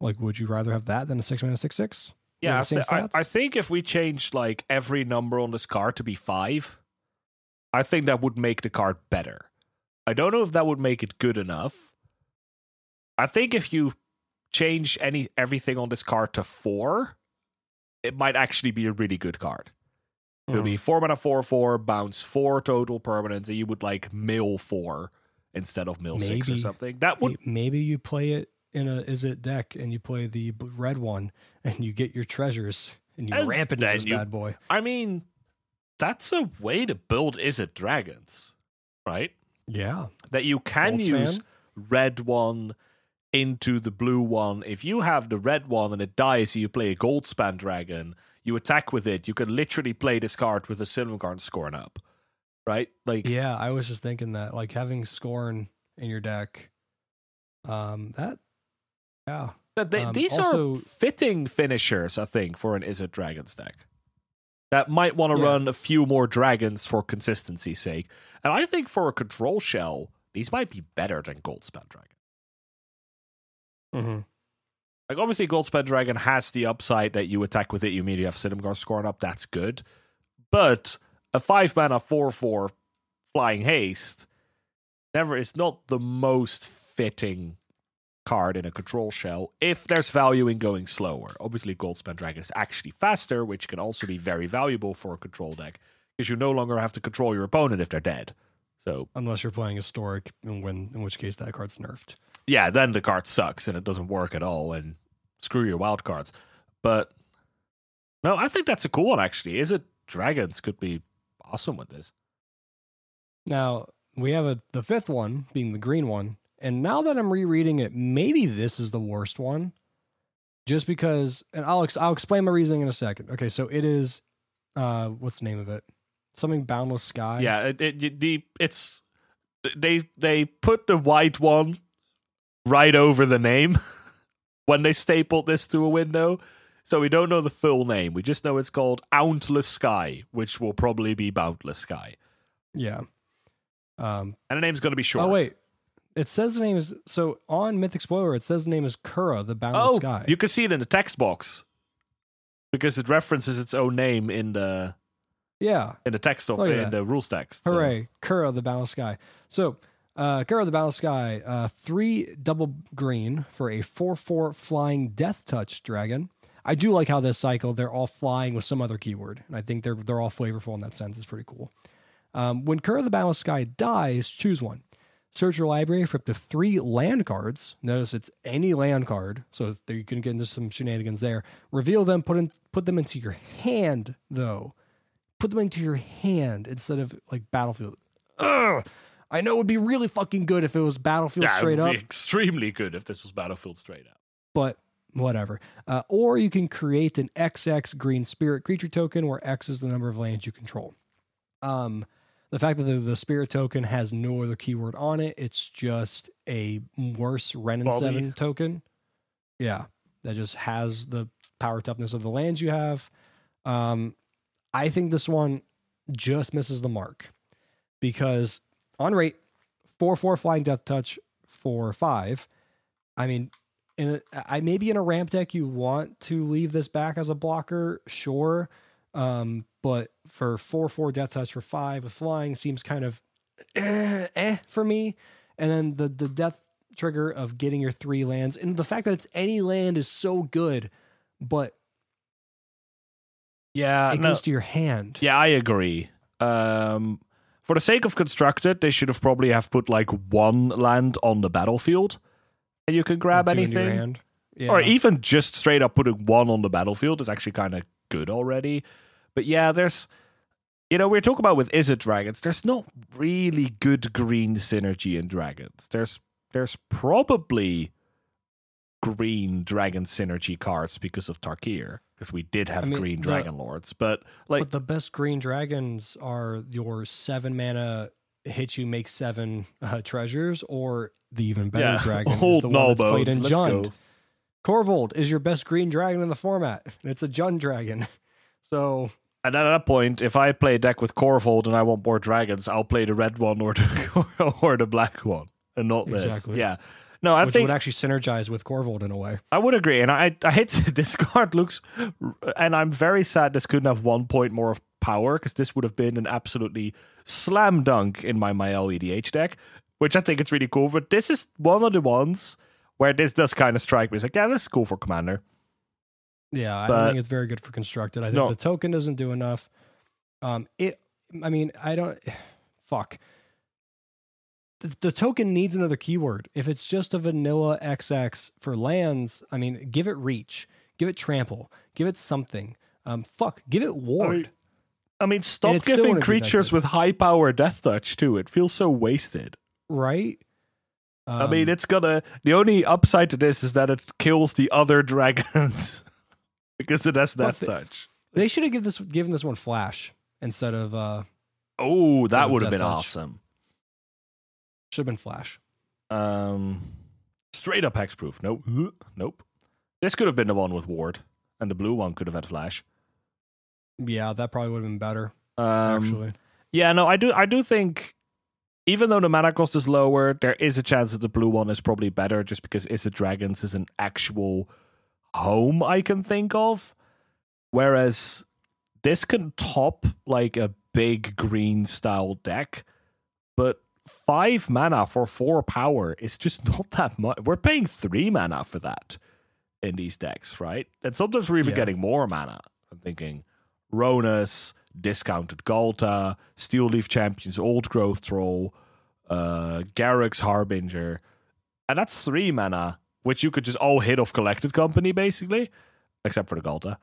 Like, would you rather have that than a six mana six six? Yeah, I, th- I, I think if we changed like every number on this card to be five, I think that would make the card better. I don't know if that would make it good enough. I think if you change any everything on this card to four, it might actually be a really good card. It would be hmm. four mana four four bounce four total permanents, and you would like mill four instead of mill maybe, six or something. That would maybe you play it in a Izzet deck and you play the red one and you get your treasures and you and ramp into this you, bad boy. I mean, that's a way to build Izzet dragons, right? Yeah, that you can use red one into the blue one. If you have the red one and it dies, you play a Goldspan Dragon you attack with it, you can literally play this card with a Silumgar scorn up. Right? Like Yeah, I was just thinking that. Like having Scorn in your deck. Um that yeah. They, um, these also, are fitting finishers, I think, for an Izzet Dragons deck. That might want to yeah. run a few more dragons for consistency's sake. And I think for a control shell, these might be better than Goldspan Dragon. Mm-hmm. Like obviously, Goldspan Dragon has the upside that you attack with it, you immediately have Silumgar Scorn up. That's good, but a five mana four four flying haste never is not the most fitting card in a control shell if there's value in going slower. Obviously, Goldspan Dragon is actually faster, which can also be very valuable for a control deck because you no longer have to control your opponent if they're dead. So unless you're playing historic, in when in which case that card's nerfed. Yeah, then the card sucks and it doesn't work at all. And screw your wild cards. But no, I think that's a cool one actually. Izzet Dragons could be awesome with this. Now we have a the fifth one being the green one, and now that I'm rereading it, maybe this is the worst one, just because. And I'll I'll explain my reasoning in a second. Okay, so it is, uh, what's the name of it? Something Boundless Sky. Yeah, it, it the it's they they put the white one right over the name. when they stapled this to a window. So we don't know the full name. We just know it's called Ountless Sky, which will probably be Boundless Sky. Yeah. Um, and the name's going to be short. Oh, wait. It says the name is so on Mythic Spoiler. It says the name is Kura, the Boundless oh, Sky. You can see it in the text box because it references its own name in the yeah in the text of, in that. the rules text. Hooray, so. Kura, the Boundless Sky. So uh, Kara the Battle Sky, uh, three double green for a 4 4 flying death touch dragon. I do like how this cycle, they're all flying with some other keyword. And I think they're they're all flavorful in that sense. It's pretty cool. Um, when of the Boundless Sky dies, choose one. Search your library for up to three land cards. Notice it's any land card, so there you can get into some shenanigans there. Reveal them, put in, put them into your hand, though. Put them into your hand instead of like battlefield. Ugh! I know it would be really fucking good if it was battlefield yeah, straight it would up, be extremely good if this was Battlefield straight up. but whatever. Uh, or you can create an XX green spirit creature token where X is the number of lands you control. Um, the fact that the, the spirit token has no other keyword on it, it's just a worse Wrenn and 7 token. Yeah, that just has the power toughness of the lands you have. Um, I think this one just misses the mark because on rate, 4 4 flying death touch four five. I mean, in a, I maybe in a ramp deck you want to leave this back as a blocker, sure. Um, but for four four death touch for five with flying seems kind of eh, eh for me. And then the the death trigger of getting your three lands and the fact that it's any land is so good, but Yeah, it no, goes to your hand. yeah, I agree. Um, for the sake of constructed, they should have probably have put like one land on the battlefield, and you can grab Two into your anything. Yeah. or even just straight up putting one on the battlefield is actually kind of good already. But yeah, there's, you know, we're talking about with Izzet dragons. There's not really good green synergy in dragons. There's there's probably green dragon synergy cards because of Tarkir because we did have I mean, green the- dragon lords, but like but the best green dragons are your seven mana hit you make seven uh, treasures, or the even better yeah, dragon is the one that's played in Jund. Korvold is your best green dragon in the format. and It's a Jund dragon. So And at that point, if I play a deck with Korvold and I want more dragons, I'll play the red one or the or the black one, and not this. Exactly. Yeah. No, I which think would actually synergize with Korvold in a way. I would agree, and I I hate this card looks, and I'm very sad this couldn't have one point more of power because this would have been an absolutely slam dunk in my my EDH deck, which I think it's really cool. But this is one of the ones where this does kind of strike me. It's like, yeah, that's cool for Commander. Yeah, I don't think it's very good for constructed. I think not- the token doesn't do enough. Um, it. I mean, I don't. Fuck. The, the token needs another keyword. If it's just a vanilla XX for lands, I mean, give it reach, give it trample, give it something. Um, fuck, give it ward. I mean, stop it still giving wouldn't be that creatures with high power death touch too. It feels so wasted. right? I mean, Um, it's gonna. The only upside to this is that it kills the other dragons because it has death the- touch. they should have given this given this one flash instead of uh Oh, that would have been touch. awesome. should have been flash. Um, straight up hexproof. Nope. Nope. This could have been the one with ward, and the blue one could have had flash. Yeah, that probably would have been better Um, actually. yeah, no, I do. I do think, even though the mana cost is lower, there is a chance that the blue one is probably better, just because Izzet Dragons is an actual home I can think of, whereas this can top like a big green style deck, but five mana for four power is just not that much. We're paying three mana for that in these decks, right? And sometimes we're even Yeah. getting more mana. I'm thinking Rhonas, discounted Ghalta, Steel Leaf Champions, Old Growth Troll, uh, Garruk's Harbinger. And that's three mana, which you could just all hit off Collected Company, basically, except for the Ghalta.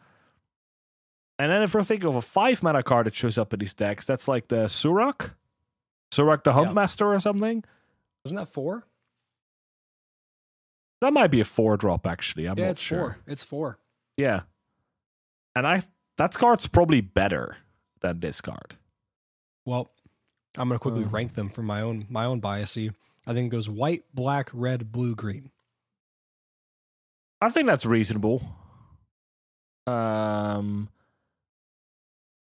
And then if we're thinking of a five mana card that shows up in these decks, that's like the Surrak? Surrak the Yeah. Huntmaster or something? Isn't that four? That might be a four drop, actually. I'm yeah, not it's sure. four. It's four. Yeah. And I that card's probably better than this card. Well, I'm gonna quickly Uh. rank them for my own my own biasy. I think it goes white, black, red, blue, green. I think that's reasonable. Um,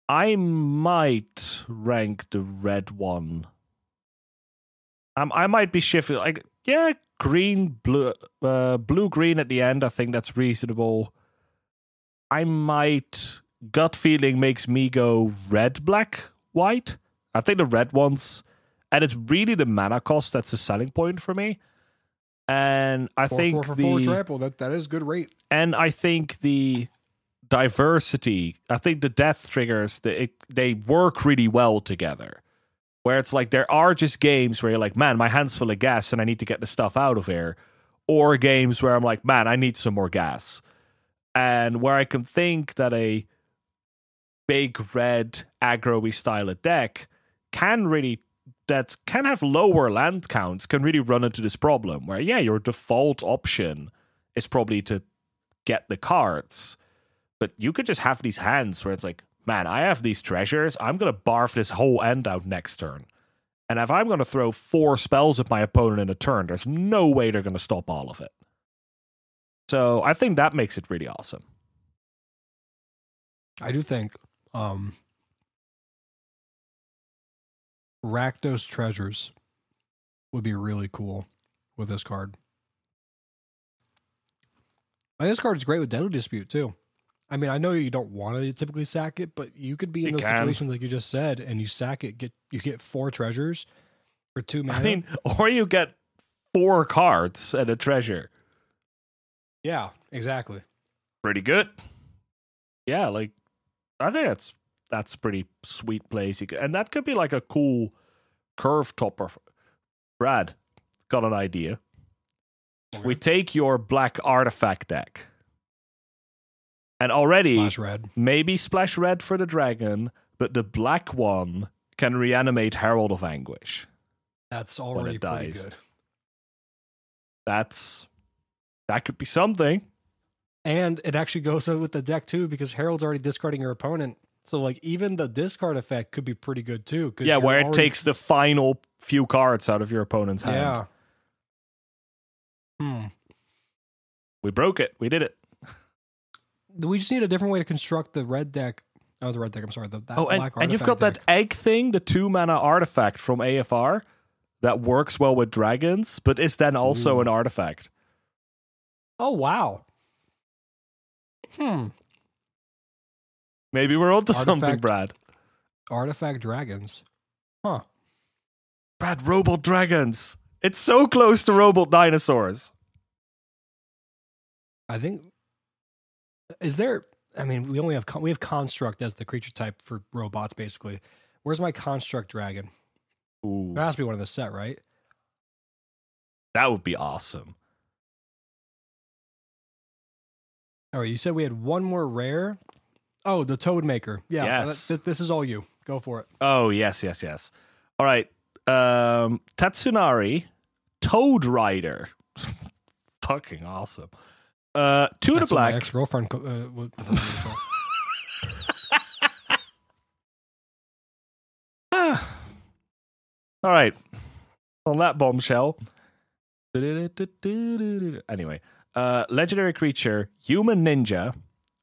I might rank the red one. Um, I might be shifting. Like, yeah, green, blue, uh, blue, green at the end. I think that's reasonable. I might gut feeling makes me go red, black, white. I think the red ones, and it's really the mana cost that's the selling point for me. And I Four, think four for the four trample. That that is good rate. and I think the diversity, I think the death triggers, the, it, they work really well together. where it's like there are just games where you're like, man, my hand's full of gas and I need to get the stuff out of here, or games where I'm like, man, I need some more gas, and where I can think that a big red aggro style of deck can really that can have lower land counts can really run into this problem where yeah your default option is probably to get the cards but you could just have these hands where it's like man i have these treasures. I'm going to barf this whole end out next turn. And if i'm going to throw four spells at my opponent in a turn there's no way they're going to stop all of it. So i think that makes it really awesome. I do think um Rakdos treasures would be really cool with this card. And this card is great with Deadly Dispute too. I mean, I know you don't want to typically sack it, but you could be in You those can. situations like you just said, and you sack it, get you get four treasures for two mana. i mean or you get four cards and a treasure yeah, exactly. pretty good. Yeah, like I think that's that's pretty sweet place. You could, and that could be like a cool curve topper. Brad, got an idea. Oh, we take your black artifact deck, and already Splash red. maybe splash red for the dragon, but the black one can reanimate Herald of Anguish. That's already pretty dies. good. That's that could be something. And it actually goes with the deck too because Herald's already discarding your opponent. So like even the discard effect could be pretty good too. Yeah, where it takes the final few cards out of your opponent's hand. Yeah. Hmm. We broke it. We did it. We just need a different way to construct the red deck. Oh, the red deck. I'm sorry. The, that Oh, and, and you've got that egg thing, the two mana artifact from AFR that works well with dragons, but is then also Ooh. an artifact. Oh wow. Hmm. Maybe we're onto something, Brad. Artifact dragons. Huh. Brad, robot dragons. It's so close to robot dinosaurs. I think. Is there? I mean, we only have we have construct as the creature type for robots, basically. Where's my construct dragon? Ooh, There has to be one in the set, right? that would be awesome. All right, you said we had one more rare. Oh, the Toad Maker. Yeah, Yes. th- this is all you. Go for it. Oh, yes, yes, yes. All right. Um, Tatsunari, Toad Rider. Fucking awesome. Uh, two in a That's my black. ex girlfriend. Uh, Ah. All right. On that bombshell. Anyway, legendary creature, human ninja.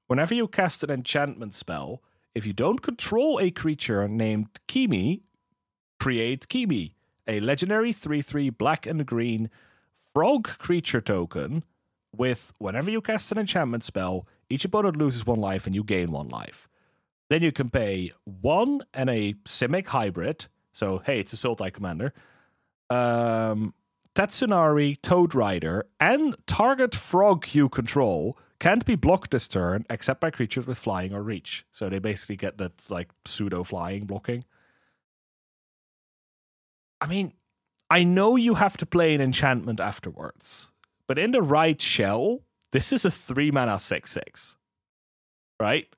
Whenever you cast an enchantment spell, if you don't control a creature named Kimi, create Kimi, a legendary 3 3 black and green frog creature token with whenever you cast an enchantment spell, each opponent loses one life and you gain one life. Then you can pay one and a Simic hybrid. So, hey, it's a Sultai commander. Um, Tatsunari, Toad Rider, and target frog you control can't be blocked this turn except by creatures with flying or reach. So they basically get that like pseudo flying blocking. I mean, I know you have to play an enchantment afterwards, but in the right shell, this is a three mana six six. Right?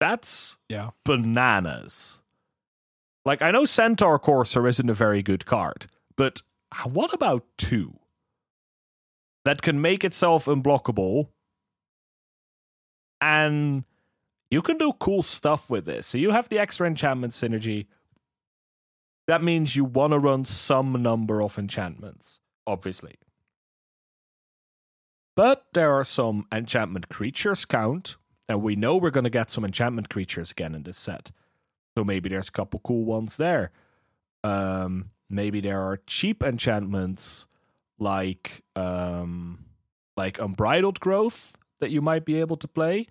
That's yeah. bananas. Like I know Centaur Courser isn't a very good card, but what about two that can make itself unblockable and you can do cool stuff with this. So you have the extra enchantment synergy. That means you want to run some number of enchantments, obviously. But there are some enchantment creatures count, and we know we're going to get some enchantment creatures again in this set. So maybe there's a couple cool ones there. Um, maybe there are cheap enchantments like um, like unbridled growth that you might be able to play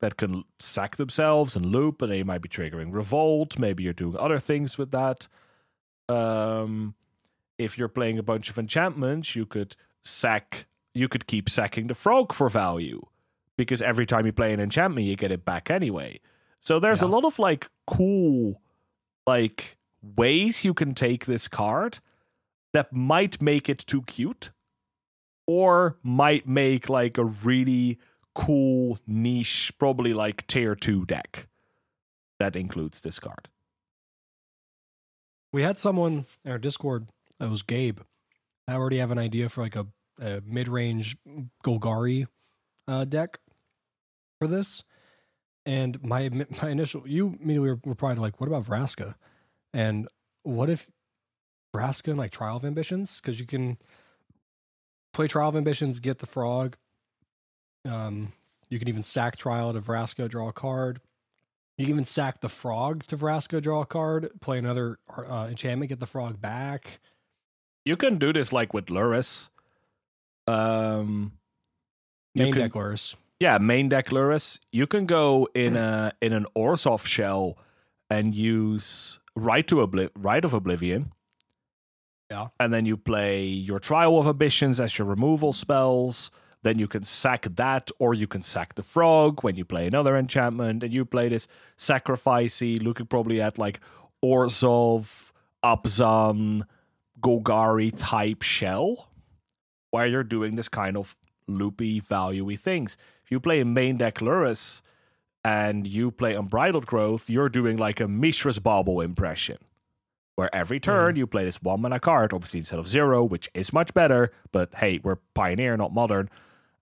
that can sack themselves and loop, and they might be triggering revolt. Maybe you're doing other things with that. Um, if you're playing a bunch of enchantments, you could sack. You could keep sacking the frog for value because every time you play an enchantment, you get it back anyway. So there's a lot of like cool, like ways you can take this card that might make it too cute or might make like a really cool niche, probably like tier two deck that includes this card. We had someone in our Discord that was Gabe. I already have an idea for like a, a mid range Golgari uh, deck for this. And my my initial, you immediately were, were probably like, what about Vraska? And what if Vraska and like Trial of Ambitions? Because you can play Trial of Ambitions, get the frog. Um, you can even sack Trial to Vraska, draw a card. You can even sack the frog to Vraska, draw a card, play another uh, enchantment, get the frog back. You can do this like with Lurrus. Um, Main can, deck Lurrus. Yeah, main deck Lurrus. You can go in a in an Orzhov shell and use Rite to Obli- Rite of Oblivion. Yeah. And then you play your Trial of Ambitions as your removal spells. Then you can sack that, or you can sack the frog when you play another enchantment. And you play this sacrificey, looking probably at like Orzhov, Abzan, Golgari type shell, where you're doing this kind of loopy, valuey things. If you play a main deck Lurrus and you play Unbridled Growth, you're doing like a Mishra's Bauble impression where every turn mm. you play this one mana card, obviously instead of zero, which is much better. But hey, we're Pioneer, not Modern.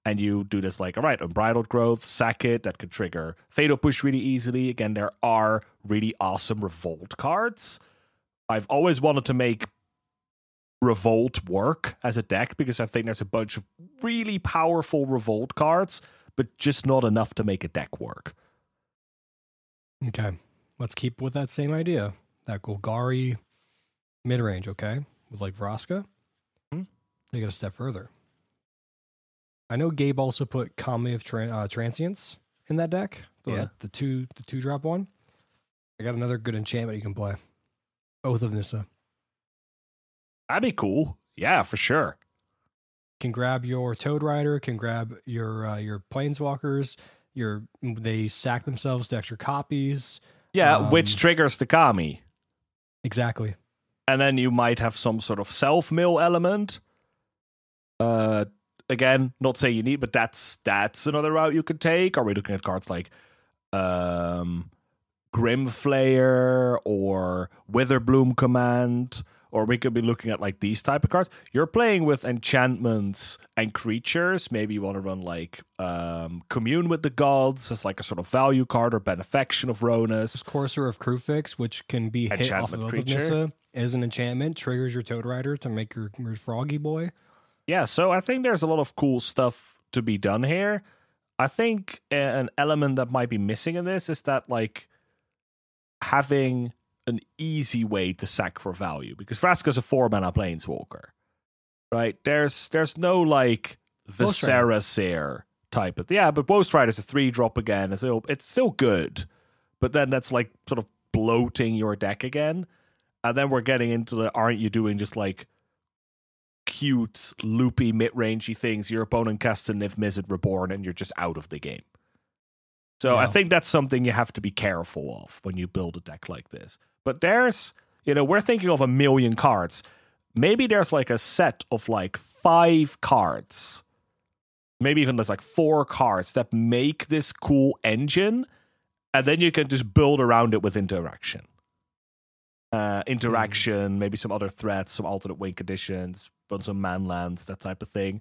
And you do this like, all right, Unbridled Growth, sack it, that could trigger Fatal Push really easily. Again, there are really awesome Revolt cards. I've always wanted to make Revolt work as a deck because I think there's a bunch of really powerful Revolt cards, but just not enough to make a deck work. Okay. Let's keep with that same idea. That Golgari mid range, okay? With like Vraska. Hmm? Take it a step further. I know Gabe also put Kami of Tran- uh, Transience in that deck. The, yeah. The two the two drop one. I got another good enchantment you can play. Oath of Nissa. That'd be cool. Yeah, for sure. Can grab your Toad Rider, can grab your uh, your Planeswalkers. Your they sack themselves to extra copies. Yeah, um, which triggers the Kami. Exactly. And then you might have some sort of self mill element. Uh again, not say you need, but that's that's another route you could take. Are we looking at cards like um Grimflayer or Witherbloom Command? Or we could be looking at like these type of cards. You're playing with enchantments and creatures. Maybe you want to run like um, Commune with the Gods as like a sort of value card or Benefaction of Rhonas. Courser of Kruphix, which can be hit off of creature. Nissa as an enchantment, triggers your Toad Rider to make your, your Froggy Boy. Yeah, so I think there's a lot of cool stuff to be done here. I think an element that might be missing in this is that like having an easy way to sack for value because Vraska's a four mana planeswalker, right? There's there's no like Viscera type of yeah, but Boast Rider's a three drop again. It's still it's still good, but then that's like sort of bloating your deck again, and then we're getting into the aren't you doing just like cute loopy mid rangey things? Your opponent casts a Niv Mizzet Reborn, and you're just out of the game. So yeah. I think that's something you have to be careful of when you build a deck like this. But there's, you know, we're thinking of a million cards. Maybe there's like a set of like five cards, maybe even there's like four cards that make this cool engine, and then you can just build around it with interaction. Uh, interaction, mm. maybe some other threats, some alternate win conditions, run some manlands, that type of thing,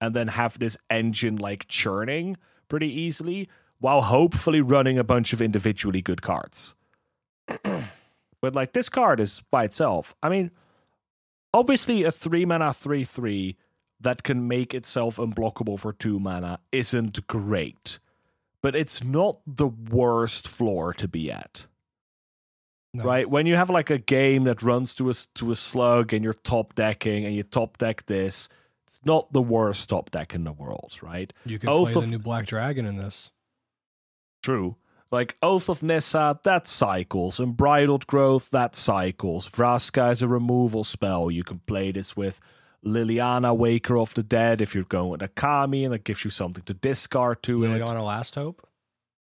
and then have this engine like churning pretty easily while hopefully running a bunch of individually good cards. but like this card is by itself. I mean, obviously a three mana three three that can make itself unblockable for two mana isn't great, but it's not the worst floor to be at. No. Right when you have like a game that runs to a to a slug and you're top decking and you top deck this, it's not the worst top deck in the world, right? You can Oath play of, the new Black Dragon in this. True. Like Oath of Nissa, that cycles. Unbridled Growth, that cycles. Vraska is a removal spell. You can play this with Liliana, Waker of the Dead, if you're going with a Kami, and that gives you something to discard to Liliana it. Liliana Last Hope?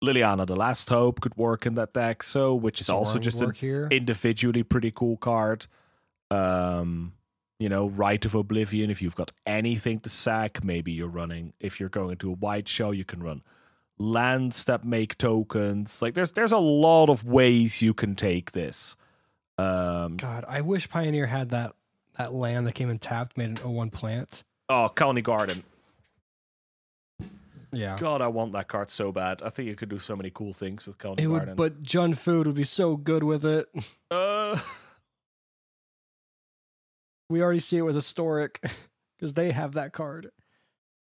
Liliana, the Last Hope, could work in that deck. So, which is also just an here. individually pretty cool card. Um, you know, Rite of Oblivion. If you've got anything to sack, maybe you're running. If you're going to a white show, you can run lands that make tokens. Like there's there's a lot of ways you can take this. Um, God, I wish Pioneer had that that land that came in tapped, made an 01 plant. oh, Khalni Garden. Yeah. God, I want that card so bad. I think you could do so many cool things with Khalni It would, Garden. but Jund Food would be so good with it. uh, We already see it with Historic because they have that card,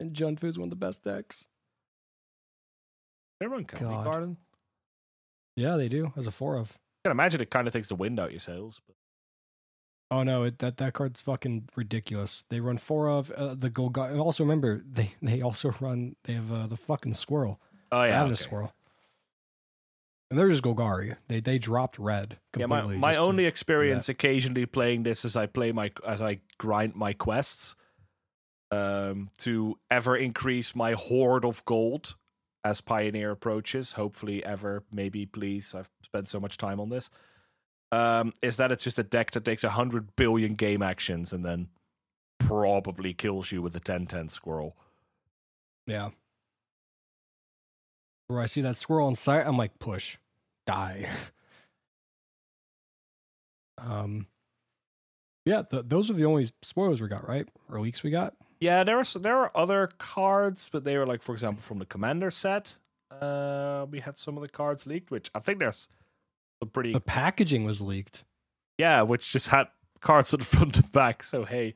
and Jund Food's one of the best decks. They run Colony God. Garden. Yeah, they do as a four of. I can imagine it kind of takes the wind out your sails. But Oh no, it, that that card's fucking ridiculous. They run four of uh, the Golgari. And also remember, they they also run. They have uh, the fucking squirrel. oh yeah, okay. squirrel. And they're just Golgari. They they dropped red. Yeah, my, completely my just to- only experience occasionally playing this is I play my as I grind my quests um to ever increase my hoard of gold as Pioneer approaches. Hopefully ever, maybe please. I've spent so much time on this. Um, is that it's just a deck that takes a hundred billion game actions and then probably kills you with a 10-10 squirrel. Yeah. Where I see that squirrel in sight, I'm like, push, die. um, yeah, th- those are the only spoilers we got, right? Or leaks we got. Yeah, there are s- there are other cards, but they were like, for example, from the commander set. Uh, we had some of the cards leaked, which I think there's some pretty The packaging was leaked. yeah, which just had cards at the front and back. So hey,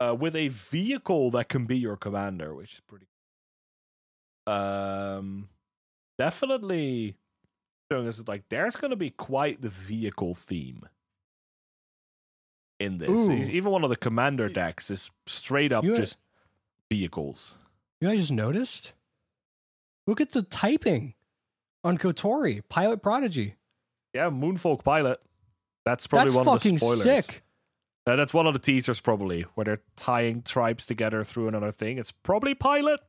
uh, with a vehicle that can be your commander, which is pretty. Um, definitely showing us like there's going to be quite the vehicle theme in this. Ooh. Even one of the commander decks is straight up You- just vehicles. You know, I just noticed. Look at the typing on Kotori, Pilot Prodigy. Yeah, Moonfolk Pilot. That's probably That's one of the spoilers. sick. Uh, that's one of the teasers, probably, where they're tying tribes together through another thing. It's probably Pilot,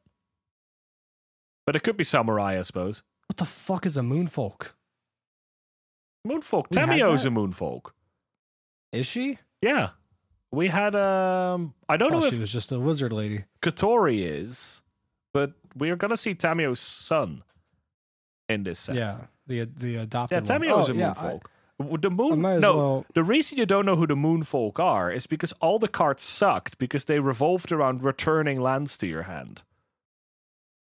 but it could be Samurai, I suppose. What the fuck is a Moonfolk? Moonfolk. Tamiyo's a? Moonfolk. Is she? Yeah, we had. Um, I don't Oh, know if she was just a wizard lady. Kotori is, but we are gonna see Tamiyo's son in this set. Yeah, the the yeah. adopted. one. Tamiyo's Oh, a yeah, I- Moonfolk. W- the moon. no, well. The reason you don't know who the Moonfolk are is because all the cards sucked because they revolved around returning lands to your hand.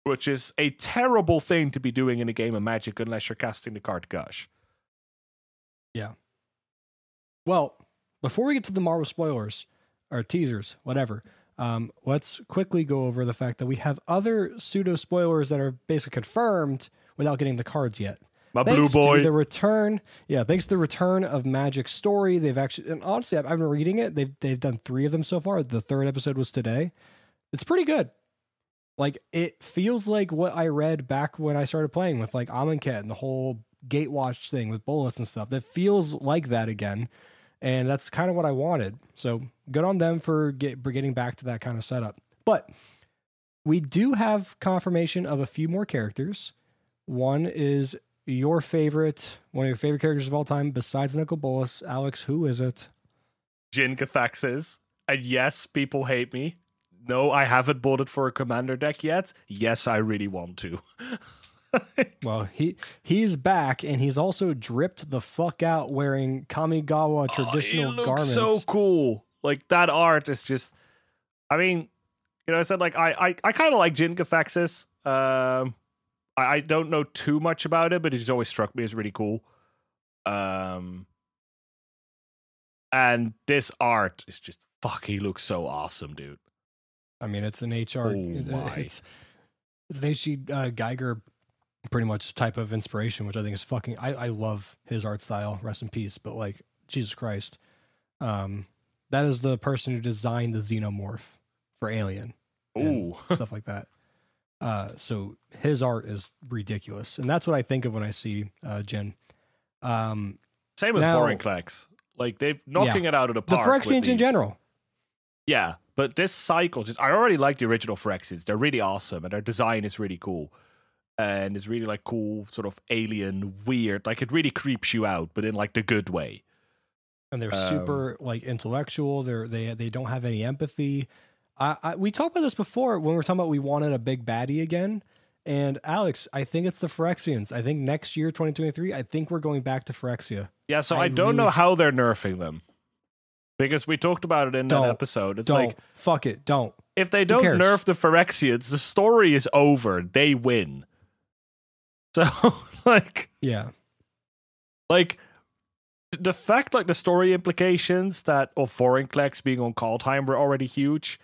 Which is a terrible thing to be doing in a game of Magic unless you're casting the card Gush. Yeah. Well, before we get to the Maro spoilers or teasers, whatever, um, let's quickly go over the fact that we have other pseudo spoilers that are basically confirmed without getting the cards yet. My thanks blue boy. to the return, yeah, thanks to the return of Magic Story, they've actually, and honestly, I've, I've been reading it. They've they've done three of them so far. The third episode was today. It's pretty good. Like it feels like what I read back when I started playing with like Amonkhet and the whole Gatewatch thing with bullets and stuff. That feels like that again, and that's kind of what I wanted. So good on them for get for getting back to that kind of setup. But we do have confirmation of a few more characters. One is your favorite, one of your favorite characters of all time, besides Nicol Bolas. Alex, who is it? Jin-Gitaxias. And yes, people hate me. No, I haven't bought it for a commander deck yet. Yes, I really want to. Well, he he's back, and he's also dripped the fuck out wearing Kamigawa traditional oh, he looks garments. so cool. Like that art is just. I mean, you know, I said like I I, I kind of like Jin. Um, I, I don't know too much about it, but he's always struck me as really cool. Um, and this art is just fuck. He looks so awesome, dude. I mean, it's an HR. Oh my. It's it's an H.G. Uh, Giger pretty much type of inspiration, which I think is fucking. I I love his art style. Rest in peace. But like Jesus Christ, um, that is the person who designed the xenomorph for Alien. Ooh, stuff like that. Uh, so his art is ridiculous, and that's what I think of when I see uh, Jen. Um, same with Now- Vorinclex. Like they've knocking it out of the the park. The Phyrexians in general. Yeah, but this cycle just I already like the original Phyrexians. They're really awesome and their design is really cool. And is really like cool, sort of alien, weird. Like it really creeps you out, but in like the good way. and they're Um, super like intellectual. They're they they don't have any empathy. I, I we talked about this before when we were talking about we wanted a big baddie again. And Alex, I think it's the Phyrexians. I think next year, 2023, I think we're going back to Phyrexia. Yeah, so I I, don't know how they're nerfing them. Because we talked about it in Don't. that episode. It's Don't like fuck it. Don't. if they don't nerf the Phyrexians, the story is over. They win. So like Yeah. like the fact like the story implications that of Vorinclex being on Kaldheim were already huge,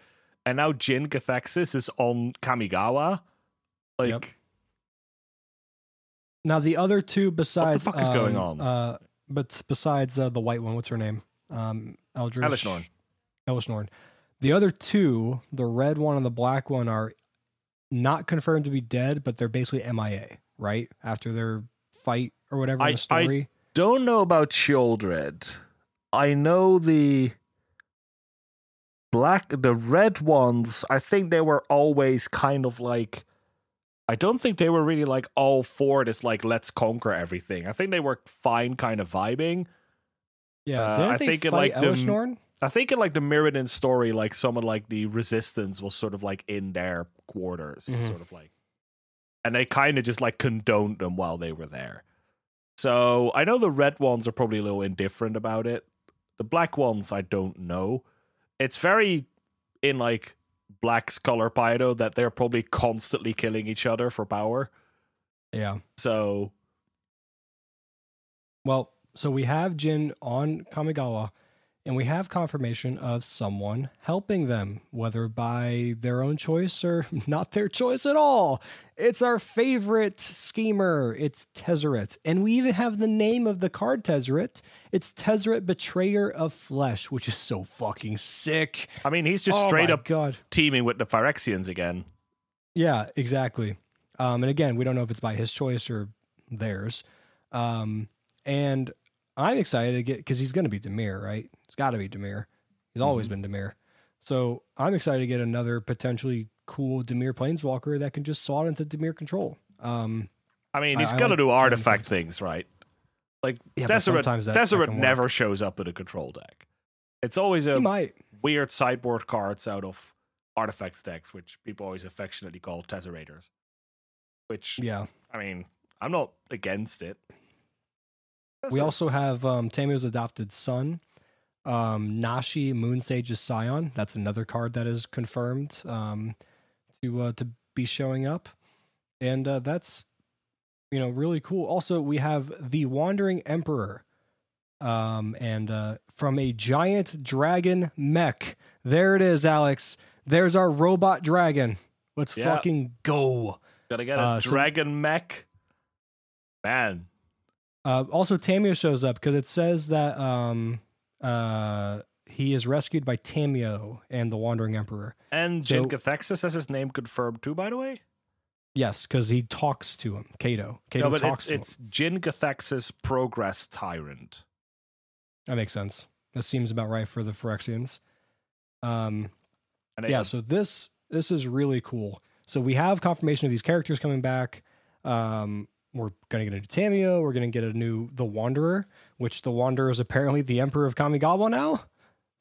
and now Jin-Gitaxias is on Kamigawa. Like Yep. Now the other two besides what the fuck is going um, on? Uh, but besides uh, the white one, what's her name? Um, Eldritch. Elesh Norn. Elishnorn. The other two, the red one and the black one, are not confirmed to be dead, but they're basically MIA, right? After their fight or whatever I- the story. don't know about Sheoldred. I know the black, the red ones. I think they were always kind of like. I don't think they were really like all for this. Like, let's conquer everything. I think they were fine, kind of vibing. yeah, uh, I think it, like, the- Elesh Norn? I think in like the Mirrodin story, like someone like the Resistance was sort of like in their quarters, Mhm. sort of like, and they kind of just like condoned them while they were there. So I know the red ones are probably a little indifferent about it. The black ones, I don't know. It's very in like Black's color Pyro that they're probably constantly killing each other for power. Yeah. So Well, so we have Jin on Kamigawa, and we have confirmation of someone helping them, whether by their own choice or not their choice at all. It's our favorite schemer. It's Tezzeret. And we even have the name of the card Tezzeret. It's Tezzeret Betrayer of Flesh, which is so fucking sick. I mean, he's just Oh straight up God. teaming with the Phyrexians again. Yeah, exactly. Um, and again, we don't know if it's by his choice or theirs. Um, and I'm excited to get because he's going to be Dimir, right? It's got to be Dimir. He's always been Dimir. So I'm excited to get another potentially cool Dimir Planeswalker that can just slot into Dimir control. Um, I mean, he's I gonna like do artifact things, right? Like Yeah, Tezzeret, that- Tezzeret that can work. never shows up in a control deck. It's always a weird sideboard cards out of artifacts decks, which people always affectionately call Tesserators. Which Yeah. I mean, I'm not against it. We also have um, Tamiyo's adopted son, um, Nashi Moonsage's Scion. That's another card that is confirmed um, to uh, to be showing up, and uh, that's you know really cool. Also, we have the Wandering Emperor, um, and uh, from a giant dragon mech. There it is, Alex. There's our robot dragon. Let's Yeah. fucking go. gotta get a uh, so- dragon mech. Man, Uh, also, Tamiyo shows up because it says that um, uh, he is rescued by Tamiyo and the Wandering Emperor. and Jin So- Gitaxias has his name confirmed too. By the way, Yes, because he talks to him, Kaito. Kaito no, but talks it's to him. it's Jin-Gitaxias Progress Tyrant. That makes sense. That seems about right for the Phyrexians. Um, And yeah, so this this is really cool. So we have confirmation of these characters coming back. Um, we're gonna get a new Tamiyo. We're gonna get a new The Wanderer, which the Wanderer is apparently the Emperor of Kamigawa now.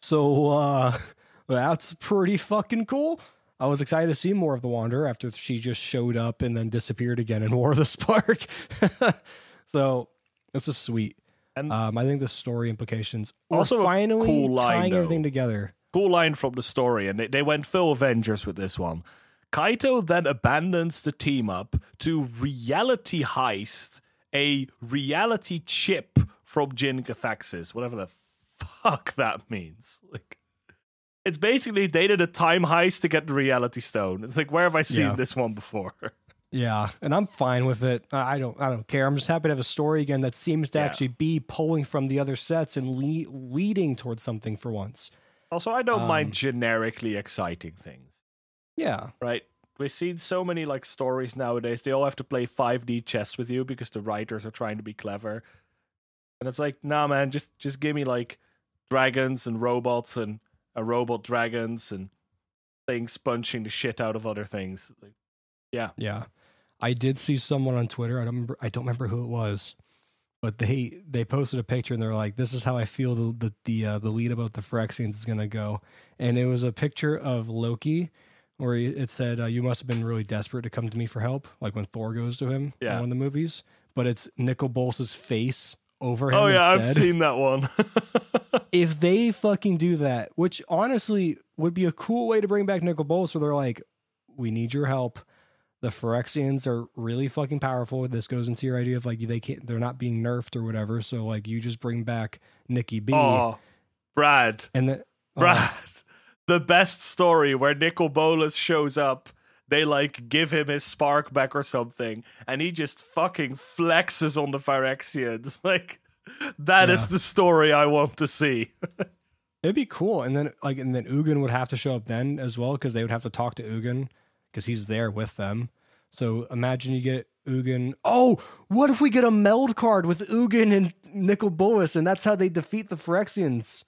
So uh, that's pretty fucking cool. I was excited to see more of the Wanderer after she just showed up and then disappeared again in War of the Spark. so this is sweet. And- um, I think the story implications Also finally cool line, tying though. everything together. cool line from the story, and they, they went full Avengers with this one. Kaito then abandons the team up to reality heist a reality chip from Jin-Gitaxias, whatever the fuck that means. Like, it's basically they did a time heist to get the reality stone. It's like, where have I seen Yeah. this one before? Yeah, and I'm fine with it. I I don't I don't care. I'm just happy to have a story again that seems to Yeah. actually be pulling from the other sets and le- leading towards something for once. also, I don't Um, mind generically exciting things. Yeah, right? We've seen so many like stories nowadays. They all have to play 5D chess with you because the writers are trying to be clever. And it's like, nah man, just just give me like dragons and robots and a robot dragons and things punching the shit out of other things. Like, yeah. I did see someone on Twitter. I don't remember. I don't remember who it was, but they they posted a picture and they're like, "This is how I feel the the the, uh, the lead about the Phyrexians is gonna go," and it was a picture of Loki. Where he- it said, uh, "You must have been really desperate to come to me for help," like when Thor goes to him in Yeah. one of the movies. But it's Nicol Bolas's face over him. Oh yeah, I've seen that one. if they fucking do that, which honestly would be a cool way to bring back Nicol Bolas, where they're like, "We need your help. The Phyrexians are really fucking powerful." This goes into your idea of like they can't, they're not being nerfed or whatever. So like, you just bring back Nikki B, oh, Brad, and then Brad, the best story where Nicol Bolas shows up. They like give him his spark back or something, and he just fucking flexes on the Phyrexians. Like that is Yeah. the story I want to see. it'd be cool. And then like, and then Ugin would have to show up then as well because they would have to talk to Ugin because he's there with them. So imagine you get Ugin. Oh, what if we get a meld card with Ugin and Nicol Bolas, and that's how they defeat the Phyrexians?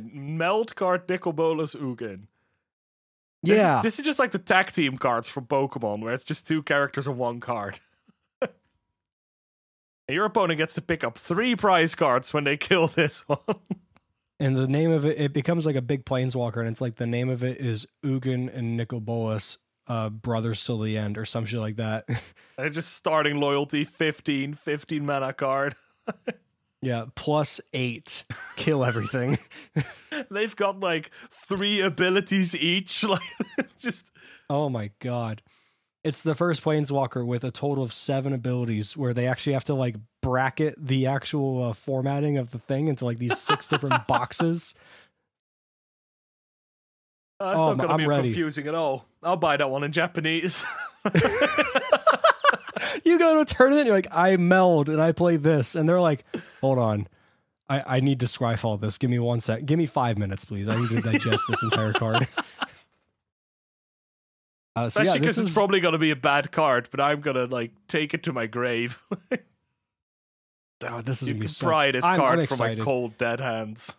Meld card Nicol Bolas Ugin. This, Yeah. this is just like the tag team cards from Pokemon, where it's just two characters and one card. And Your opponent gets to pick up three prize cards when they kill this one. And the name of it, it becomes like a big planeswalker, and it's like the name of it is Ugin and Nicol Bolas, uh, brothers till the end, or some shit like that. And it's just starting loyalty 15, 15 mana card. Yeah, plus eight, kill everything. They've got like three abilities each. Like just oh my god. It's the first planeswalker with a total of seven abilities where they actually have to like bracket the actual uh, formatting of the thing into like these six different boxes. oh, that's Oh, not gonna I'm be ready. confusing at all. I'll buy that one in Japanese. you go to a tournament, you're like, I meld and I play this, and they're like, hold on, I, I need to Scryfall this. Give me one sec. Give me five minutes, please. I need to digest this entire card. Uh, so Especially yeah, because this it's is, probably gonna be a bad card, but I'm gonna like take it to my grave. oh, this is you can so. pry this I'm- card from my cold dead hands.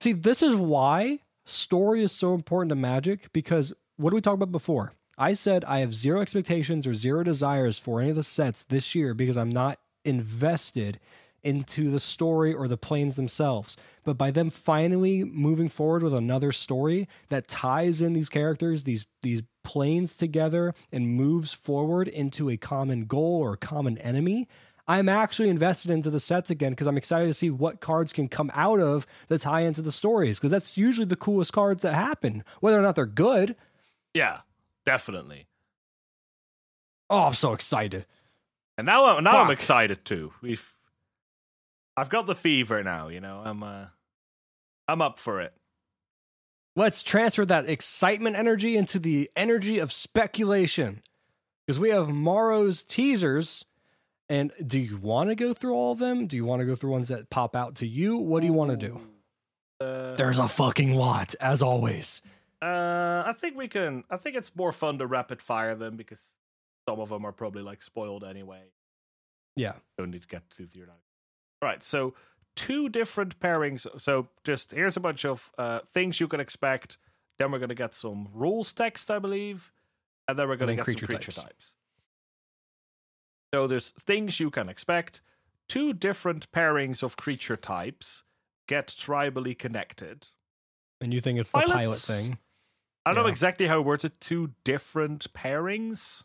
See, this is why story is so important to Magic because what did we talk about before? I said I have zero expectations or zero desires for any of the sets this year because I'm not invested into the story or the planes themselves. But by them finally moving forward with another story that ties in these characters, these these planes together and moves forward into a common goal or a common enemy, I'm actually invested into the sets again because I'm excited to see what cards can come out of that tie into the stories because that's usually the coolest cards that happen, whether or not they're good. yeah, definitely. Oh, I'm so excited. And now, I'm now I'm excited too. We've, I've got the fever now. You know, I'm, uh, I'm up for it. Let's transfer that excitement energy into the energy of speculation because we have Maro's teasers. And do you want to go through all of them? Do you want to go through ones that pop out to you? What do you want to do? Uh, There's a fucking lot, as always. Uh, I think we can. I think it's more fun to rapid fire them because some of them are probably like spoiled anyway. Yeah. Don't need to get through your All right. So two different pairings. So just here's a bunch of uh, things you can expect. Then we're gonna get some rules text, I believe, and then we're gonna get creature some creature types. types. So there's things you can expect. Two different pairings of creature types get tribally connected. And you think it's the pilot thing? I don't know exactly how it works. It two different pairings.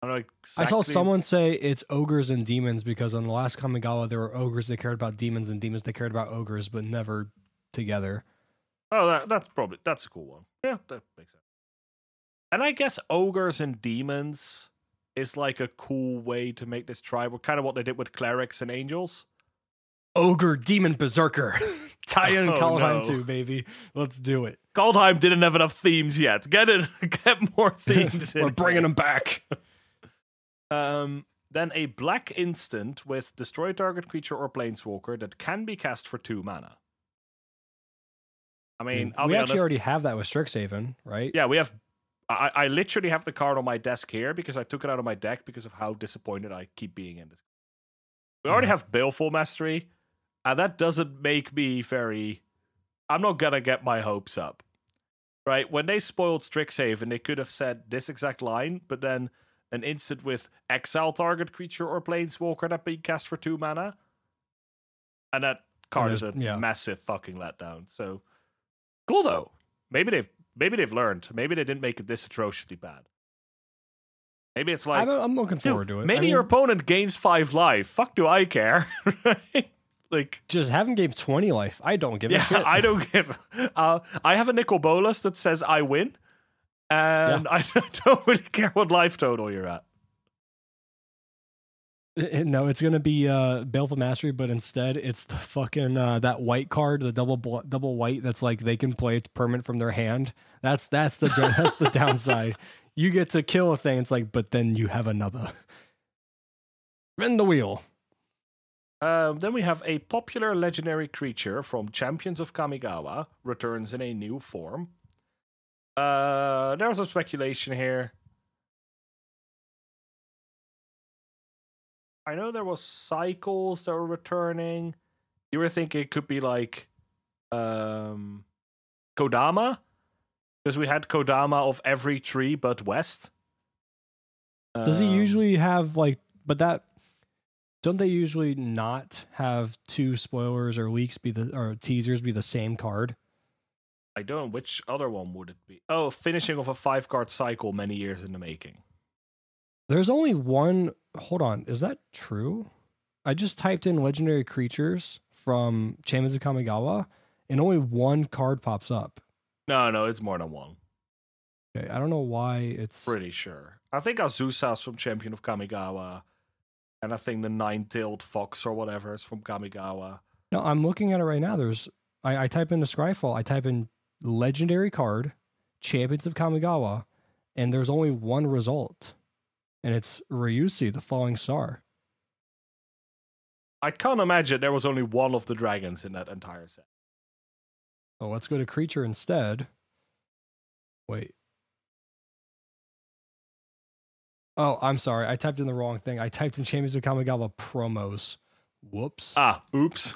I don't know exactly. I saw someone say it's ogres and demons because on the last Kamigawa there were ogres that cared about demons and demons that cared about ogres, but never together. Oh, that, that's probably that's a cool one. Yeah, that makes sense. And I guess ogres and demons is like a cool way to make this tribal, kind of what they did with clerics and angels. Ogre, demon, berserker. Tie in Oh, Kaldheim no. too, baby. Let's do it. Kaldheim didn't have enough themes yet. Get it, get more themes. We're in bringing them back. Um, then a black instant with destroy target creature or planeswalker that can be cast for two mana. I mean, I'll we be actually honest. already have that with Strixhaven, right? Yeah, we have. I, I literally have the card on my desk here because I took it out of my deck because of how disappointed I keep being in this. We already Mhm. have Baleful Mastery, and that doesn't make me very. I'm not gonna get my hopes up, right? When they spoiled Strixhaven, they could have said this exact line, but then an instant with exile target creature or planeswalker that being cast for two mana. And that card is a yeah. massive fucking letdown. So cool though. Maybe they've maybe they've learned. Maybe they didn't make it this atrociously bad. Maybe it's like I'm, I'm looking forward to it. maybe I mean, your opponent gains five life. Fuck do I care? right? Like just having game 20 life. I don't give a shit. I don't give. Uh, I have a Nicol Bolas that says I win, and I don't really care what life total you're at. No, it's gonna be uh Baleful Mastery, but instead it's the fucking uh that white card, the double bl- double white that's like they can play it's permanent from their hand. That's that's the that's the downside. You get to kill a thing, it's like, but then you have another. Spin the wheel. Um, then we have a popular legendary creature from Champions of Kamigawa returns in a new form. Uh, there's some speculation here. I know there was cycles that were returning. You were thinking it could be like um, Kodama, because we had Kodama of every tree but West. Does he Um, usually have like but that don't they usually not have two spoilers or leaks be the or teasers be the same card? I don't which other one would it be. Oh, finishing of a five card cycle many years in the making. There's only one. Hold on, is that true? I just typed in legendary creatures from Champions of Kamigawa, and only one card pops up. No, no, it's more than one. Okay, I don't know why it's. Pretty sure. I think Azusa's from Champion of Kamigawa. And I think the nine tailed fox or whatever is from Kamigawa. No, I'm looking at it right now. There's. I, I type into Scryfall. I type in legendary card, Champions of Kamigawa, and there's only one result, and it's Ryusei, the Falling Star. I can't imagine there was only one of the dragons in that entire set. Oh, let's go to creature instead. Wait. Oh, I'm sorry. I typed in the wrong thing. I typed in Champions of Kamigawa promos. Whoops. Ah, oops.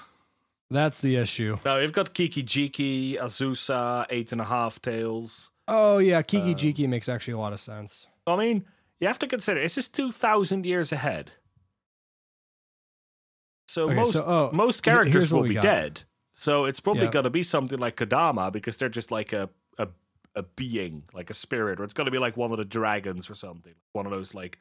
That's the issue. Now you've got Kiki Jiki, Azusa, eight and a half tails. Oh, yeah. Kiki Um, Jiki makes actually a lot of sense. I mean, you have to consider this is two thousand years ahead. So Okay, most so, oh, most characters will be got. dead. So it's probably going to be something like Kodama because they're just like a a being, like a spirit, or it's going to be like one of the dragons or something. One of those like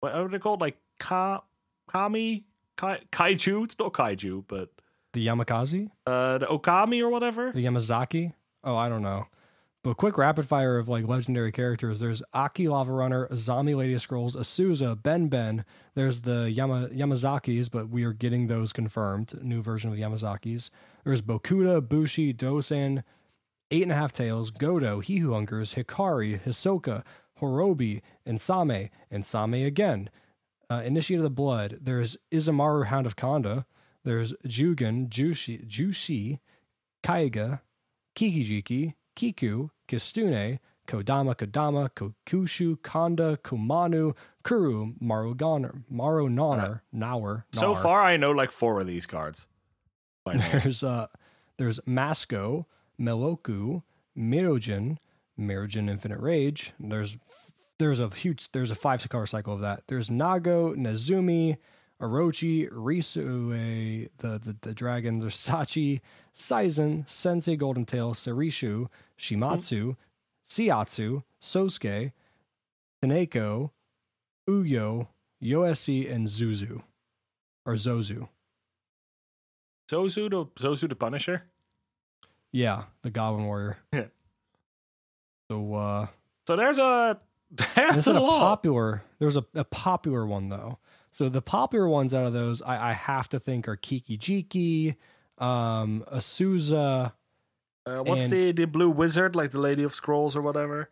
what are they called? Like ka kami Kai, kaiju. It's not kaiju, but The Yamakaze? uh the okami or whatever. The Yamazaki? Oh, I don't know. But quick rapid fire of like legendary characters. There's Akki Lava Runner, Zombie Lady of Scrolls, Azusa, Ben Ben. There's the Yama Yamazakis, but we are getting those confirmed. New version of the Yamazakis. There's Bokuda, Bushi, Dosan, Eight and a Half Tails, Godo, He Who Hungers, Hikari, Hisoka, Horobi, and Same, and Same again. Uh, Initiate of the Blood. There's Isamaru, Hound of Konda. There's Jugan, Jushi, Jushi, Kaiga, Kikijiki, Kiku, Kitsune, Kodama, Kodama, Kokusho, Konda, Kumano, Kuru, Marugoner, Marunoner, Naur. So far, I know like four of these cards. there's uh there's Masco, Meloku, Myojin, Myojin Infinite Rage. There's there's a huge there's a five color cycle of that. There's Nago, Nezumi, Orochi, Risue, the, the the dragon, there's Sachi, Seizan, Sensei Golden Tail, Sarishu, Shimatsu, hmm. Siatsu, Sosuke, Taneko, Uyo, Yosei, and Zuzu. Or Zozu. Zozu the Zozu the Punisher. Yeah, the Goblin Warrior. Yeah. So uh So there's a there's this a is a popular there's a, a popular one though. So the popular ones out of those I, I have to think are Kiki Jiki, um Azusa, Uh, what's and- the the blue wizard like the Lady of Scrolls or whatever?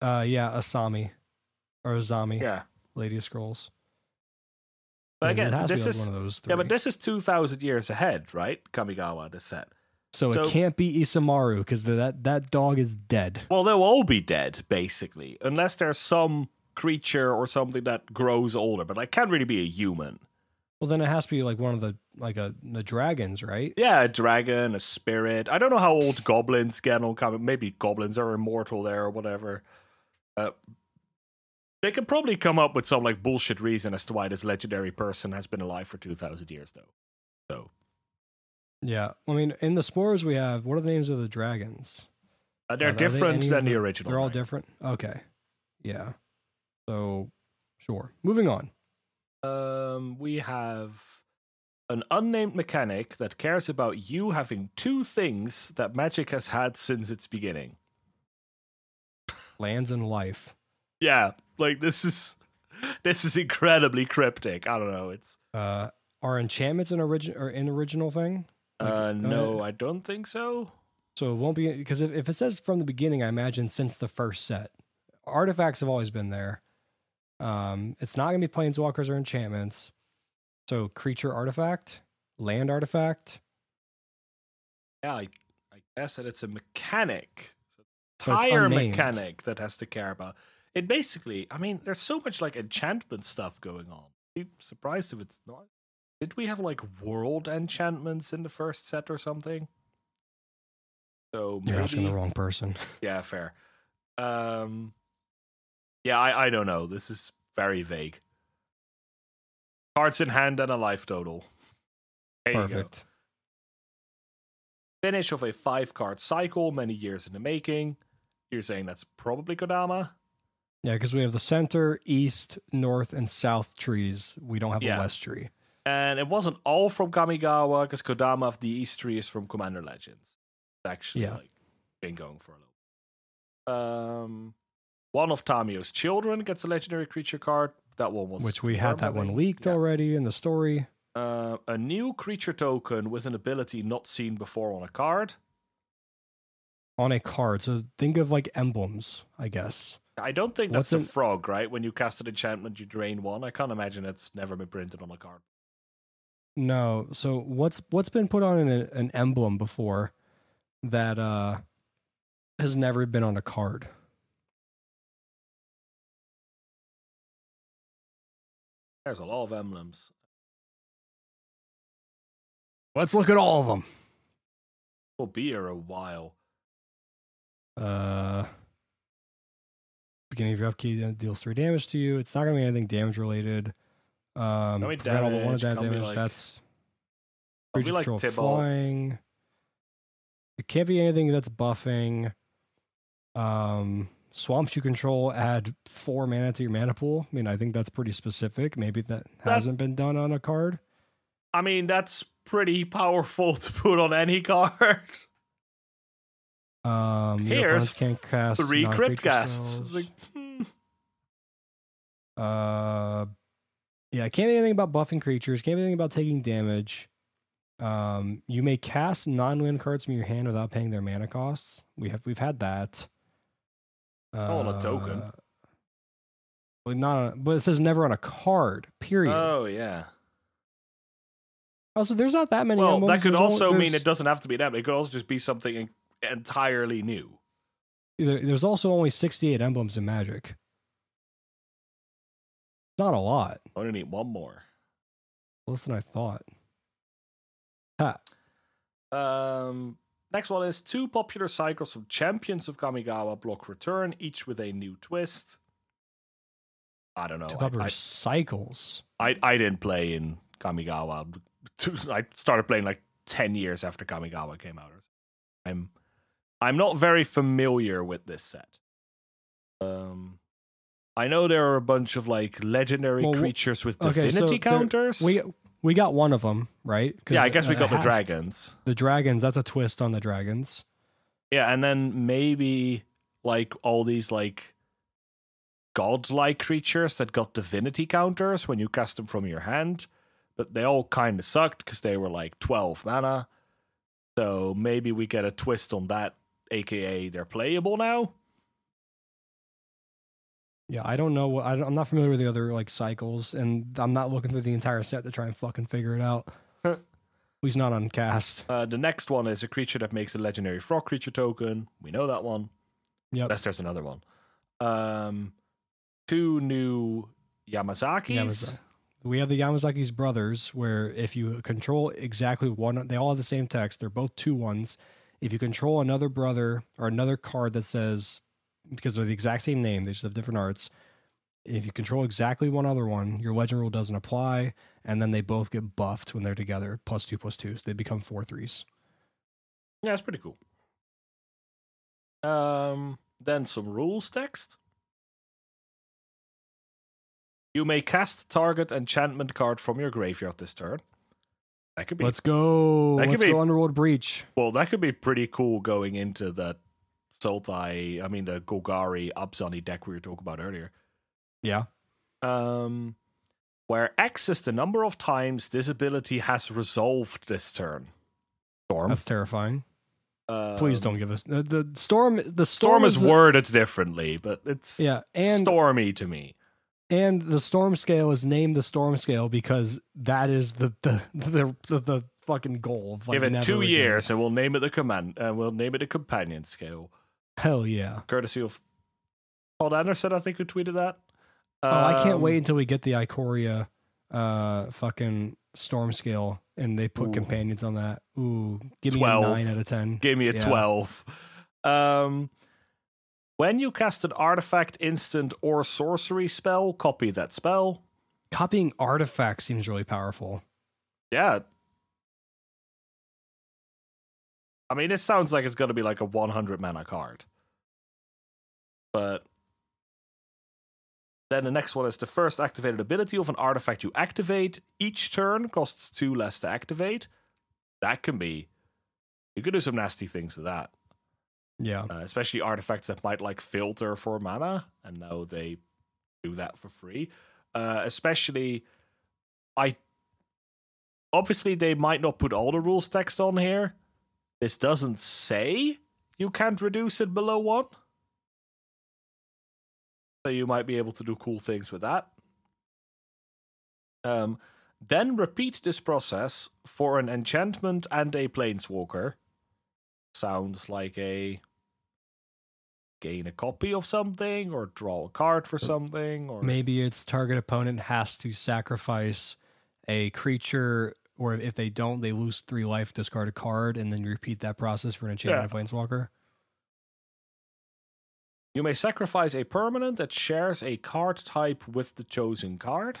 uh yeah, Asami. Or Azami, Yeah. Lady of Scrolls. But again, it has to this is one of those yeah, but this is two thousand years ahead, right? Kamigawa, this set. So, so- it can't be Isamaru because that that dog is dead. Well, they'll all be dead basically, unless there's some creature or something that grows older. But I can't really be a human. Well, then it has to be like one of the like a the dragons, right? Yeah, a dragon, a spirit. I don't know how old goblins get on comic. Maybe goblins are immortal there or whatever. Uh, They could probably come up with some like bullshit reason as to why this legendary person has been alive for two thousand years, though. So Yeah, I mean, in the spores we have. What are the names of the dragons? uh, they're Are they different any than the original. They're all different. Okay. Yeah. So, sure. Moving on. Um, we have an unnamed mechanic that cares about you having two things that Magic has had since its beginning. Lands and life. Yeah, like this is this is incredibly cryptic. I don't know. It's Uh, are enchantments an origin or an original thing? Uh no, I don't think so. So it won't be because if, if it says from the beginning, I imagine since the first set, artifacts have always been there. Um, it's not gonna be planeswalkers or enchantments. So creature artifact, land artifact. Yeah, I, I guess that it's a mechanic. It's a So it's tire mechanic that has to care about. It basically, I mean, there's so much like enchantment stuff going on. I'd be surprised if it's not. Did we have like world enchantments in the first set or something? So You're asking the wrong person. yeah, fair. Um, yeah, I, I don't know. This is very vague. Cards in hand and a life total. There. Perfect. finish of a five card cycle, many years in the making. You're saying that's probably Kodama? Yeah, because we have the center, east, north, and south trees. We don't have Yeah. a west tree. And it wasn't all from Kamigawa, because Kodama of the East tree is from Commander Legends. It's actually Yeah. like been going for a little. Um, one of Tamiyo's children gets a legendary creature card. That one was Which we had that one leaked Yeah. already in the story. Uh, a new creature token with an ability not seen before on a card. on a card. So think of like emblems, I guess. I don't think What's that's the frog, right? When you cast an enchantment, you drain one. I can't imagine it's never been printed on a card. No. So what's what's been put on an, an emblem before that uh has never been on a card? There's a lot of emblems. Let's look at all of them. We'll be here a while. Uh beginning of your upkeep uh, deals three damage to you. It's not gonna be anything damage related. Um prevent all but one damage, of that be damage. like- that's creature like control Tibble. flying. It can't be anything that's buffing. Um swamps you control add four mana to your mana pool. I mean, I think that's pretty specific. Maybe that hasn't been done on a card. I mean, that's pretty powerful to put on any card. Um Here's can't cast Three crypt casts. Like, hmm. Uh, yeah, can't be anything about buffing creatures. Can't be anything about taking damage. Um, you may cast non-land cards from your hand without paying their mana costs. We have we've had that. Oh, on a token. Uh, Well, not, on, but it says never on a card. Period. Oh yeah. also, there's not that many. Well, emblems. that could There's only- also mean it doesn't have to be that. It could also just be something entirely new. there- There's also only 68 emblems in Magic. Not a lot. I only need one more. Less than I thought. Ha. Um, next one is two popular cycles from Champions of Kamigawa block return, each with a new twist. I don't know. Two I- popular I, cycles. I, I didn't play in Kamigawa. I started playing like ten years after Kamigawa came out. I'm I'm not very familiar with this set. Um, I know there are a bunch of like legendary Well, creatures with okay, so divinity there- counters. We we got one of them, right? yeah, I guess we got the dragons. The dragons. That's a twist on the dragons. Yeah, and then maybe like all these like godlike creatures that got divinity counters when you cast them from your hand, but they all kind of sucked because they were like 12 mana. So maybe we get a twist on that, aka they're playable now. Yeah, I don't know. what I don't, I'm not familiar with the other like cycles, and I'm not looking through the entire set to try and fucking figure it out. He's not on cast. Uh, the next one is a creature that makes a legendary frog creature token. We know that one. Yep. Unless there's another one. Um, two new Yamazakis. Yamaza- We have the Yamazaki's brothers, where if you control exactly one, they all have the same text. They're both two ones. If you control another brother or another card that says, because they're the exact same name, they just have different arts. If you control exactly one other one, your legend rule doesn't apply, and then they both get buffed when they're together, plus two plus two. So they become four threes. Yeah, it's pretty cool. Um, then some rules text. You may cast target enchantment card from your graveyard this turn. That could be Let's go. That could Let's be- go Underworld Breach. well. That could be pretty cool going into that Sultai. I mean, the Golgari Abzani deck we were talking about earlier. Yeah. Um, where X is the number of times this ability has resolved this turn. Storm. That's terrifying. Please Um, don't give us the, the storm. The Storm storm, is worded differently, but it's Yeah, and stormy to me. and the storm scale is named the storm scale because that is the the the, the, the fucking goal. Of like Give it two again. years, and we'll name it the command. And we'll name it the companion scale, Hell yeah. courtesy of Paul Anderson. I think who tweeted that. Oh, I can't Um, wait until we get the Ikoria uh fucking storm scale and they put Ooh. companions on that. Ooh, give me a nine out of ten. Give me a Yeah. twelve. Um, when you cast an artifact, instant, or sorcery spell, copy that spell. Copying artifacts seems really powerful. Yeah. I mean, it sounds like it's going to be like a 100 mana card. But then the next one is the first activated ability of an artifact you activate. Each turn costs two less to activate. That can be. You could do some nasty things with that, Yeah. uh, especially artifacts that might like filter for mana, and now they do that for free. Uh, especially, I obviously they might not put all the rules text on here. This doesn't say you can't reduce it below one. So you might be able to do cool things with that. Um, then repeat this process for an enchantment and a planeswalker. Sounds like a gain a copy of something or draw a card for something or Maybe its target opponent has to sacrifice a creature, or if they don't, they lose three life, discard a card, and then repeat that process for an enchanted planeswalker. You may sacrifice a permanent that shares a card type with the chosen card.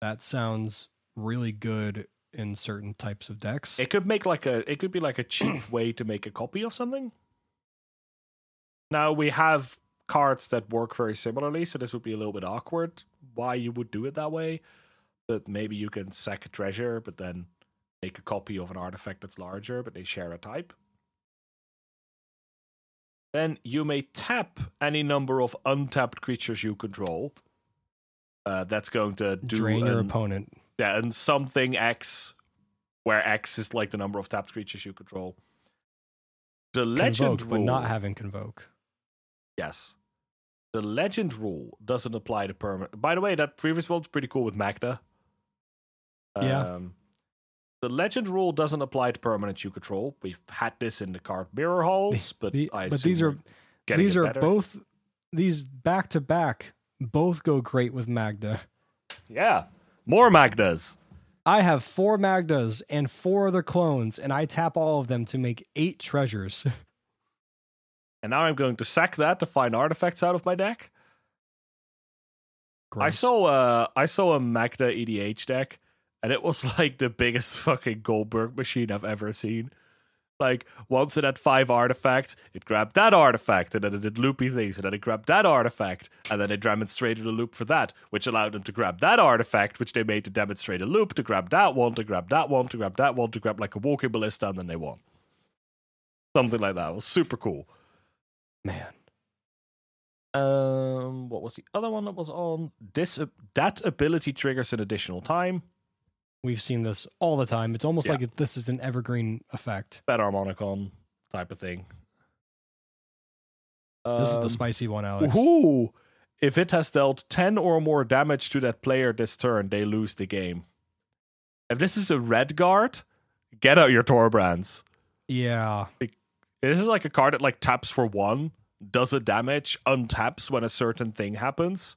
That sounds really good in certain types of decks. It could make like a it could be like a cheap way to make a copy of something. Now we have cards that work very similarly, so this would be a little bit awkward why you would do it that way. But maybe you can sack a treasure, but then make a copy of an artifact that's larger, but they share a type. Then you may tap any number of untapped creatures you control. Uh, that's going to do Drain your opponent. yeah, and something X, where X is like the number of tapped creatures you control. The legend Convoke, rule, but not having convoke. yes, the legend rule doesn't apply to permanent. By the way, that previous one's pretty cool with Magda. Yeah. Um, the legend rule doesn't apply to permanents you control. We've had this in the card mirror halls, but The- I but these are assume we're getting these are better. both these back to back both go great with Magda. yeah more Magdas. I have four Magdas and four other clones, and I tap all of them to make eight treasures. And now I'm going to sack that to find artifacts out of my deck. I saw uh I saw a Magda EDH deck, and it was like the biggest fucking Goldberg machine I've ever seen. Like once it had five artifacts, it grabbed that artifact, and then it did loopy things, and then it grabbed that artifact, and then it demonstrated a loop for that, which allowed them to grab that artifact, which they made to demonstrate a loop, to grab that one, to grab that one, to grab that one, to grab like a walking ballista, and then they won. Something like that. It was super cool. man. Um, what was the other one that was on? This that ability triggers an additional time. We've seen this all the time. It's almost Yeah. like this is an evergreen effect. Bet Harmonicon type of thing. This is the Um, spicy one, Alex. Ooh, if it has dealt 10 or more damage to that player this turn, they lose the game. If this is a red guard, get out your Torbrans. Yeah. This is like a card that like taps for one, does a damage, untaps when a certain thing happens.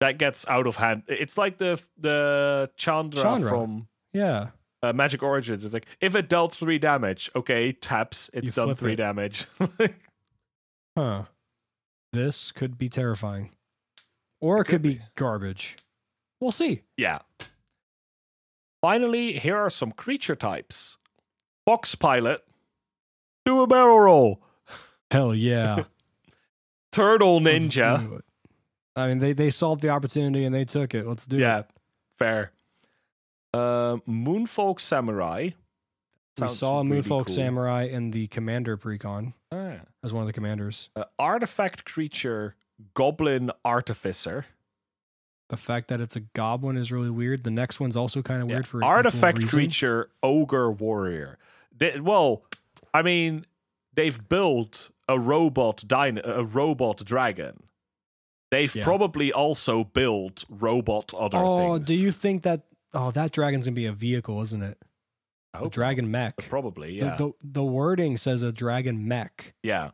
That gets out of hand. It's like the the Chandra, Chandra. from Yeah. uh, Magic Origins. It's like if it dealt three damage, okay, taps, it's You done three it. damage. Huh. This could be terrifying. or it, It could, could be, be. garbage. We'll see. Yeah. Finally, here are some creature types. Box pilot. Do a barrel roll. Hell yeah. Turtle ninja. I mean, they they solved the opportunity and they took it. Let's do Yeah, it. Yeah, fair. Um, Moonfolk samurai. We saw really Moonfolk cool. Samurai in the Commander precon Ah. as one of the commanders. Uh, artifact creature, goblin artificer. The fact that it's a goblin is really weird. The next one's also kind of Yeah. weird for artifact creature, ogre warrior. They- well, I mean, they've built a robot dino- a robot dragon. They've Yeah. probably also built robot other Oh, things. do you think that? Oh, that dragon's gonna be a vehicle, isn't it? A dragon mech. probably, The- yeah. The, the wording says a dragon mech. Yeah.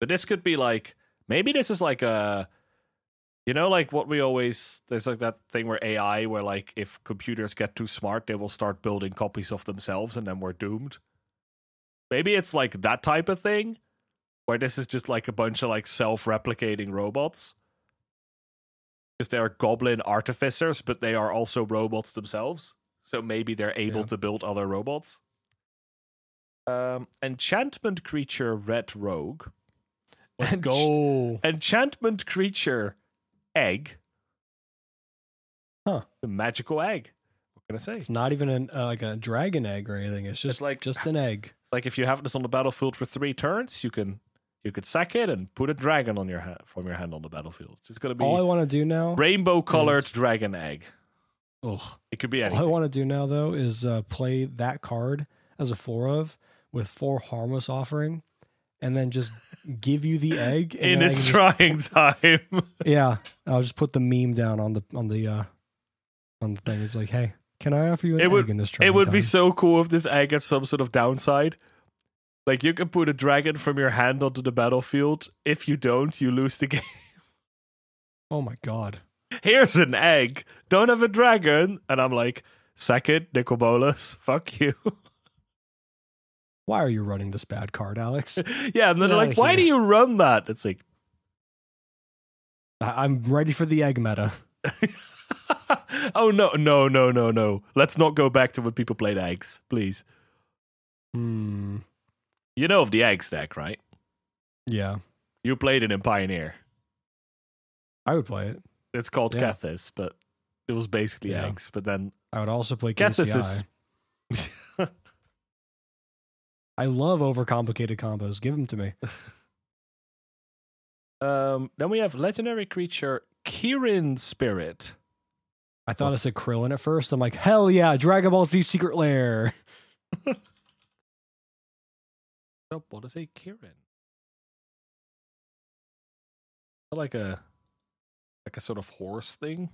But this could be like maybe this is like a you know like what we always there's like that thing where AI where like if computers get too smart they will start building copies of themselves and then we're doomed. Maybe it's like that type of thing where this is just like a bunch of like self-replicating robots. Because they're goblin artificers, but they are also robots themselves. So maybe they're able Yeah. to build other robots. Um, enchantment creature red rogue. Let's Ench- go. Enchantment creature egg. Huh. The magical egg. What can I say? It's not even an, uh, like a dragon egg or anything. It's just like- just an egg. Like if you have this on the battlefield for three turns, you can you could sack it and put a dragon on your hand from your hand on the battlefield. It's gonna be All I want to do now. rainbow colored is- dragon egg. Ugh. It could be All I want to do now though is uh, play that card as a four of with four harmless offering, and then just give you the egg In its can just- trying time. Yeah, I'll just put the meme down on the on the uh on the thing. It's like, hey, can I offer you an It egg would- in this? trying It trying would be so cool if this egg had some sort of downside. Like you can put a dragon from your hand onto the battlefield. If you don't, you lose the game. Oh my god. Here's an egg. Don't have a dragon. And I'm like, it, Nicol Fuck you. Why are you running this bad card, Alex? yeah, and then they're like, why here. do you run that? It's like, I- I'm ready for the egg meta. oh no, no, no, no, no. Let's not go back to when people played eggs, please. Hmm. You know of the egg stack, right? Yeah, You played it in Pioneer. I would play it. It's called Yeah. Kethis, but it was basically Yeah. eggs. But then I would also play Kethis is. I love overcomplicated combos. Give them to me. um, then we have legendary creature Kirin Spirit. I thought What's- it said Krillin at first. I'm like, hell yeah, Dragon Ball Z Secret Lair. What is a Kirin? Like a like a sort of horse thing.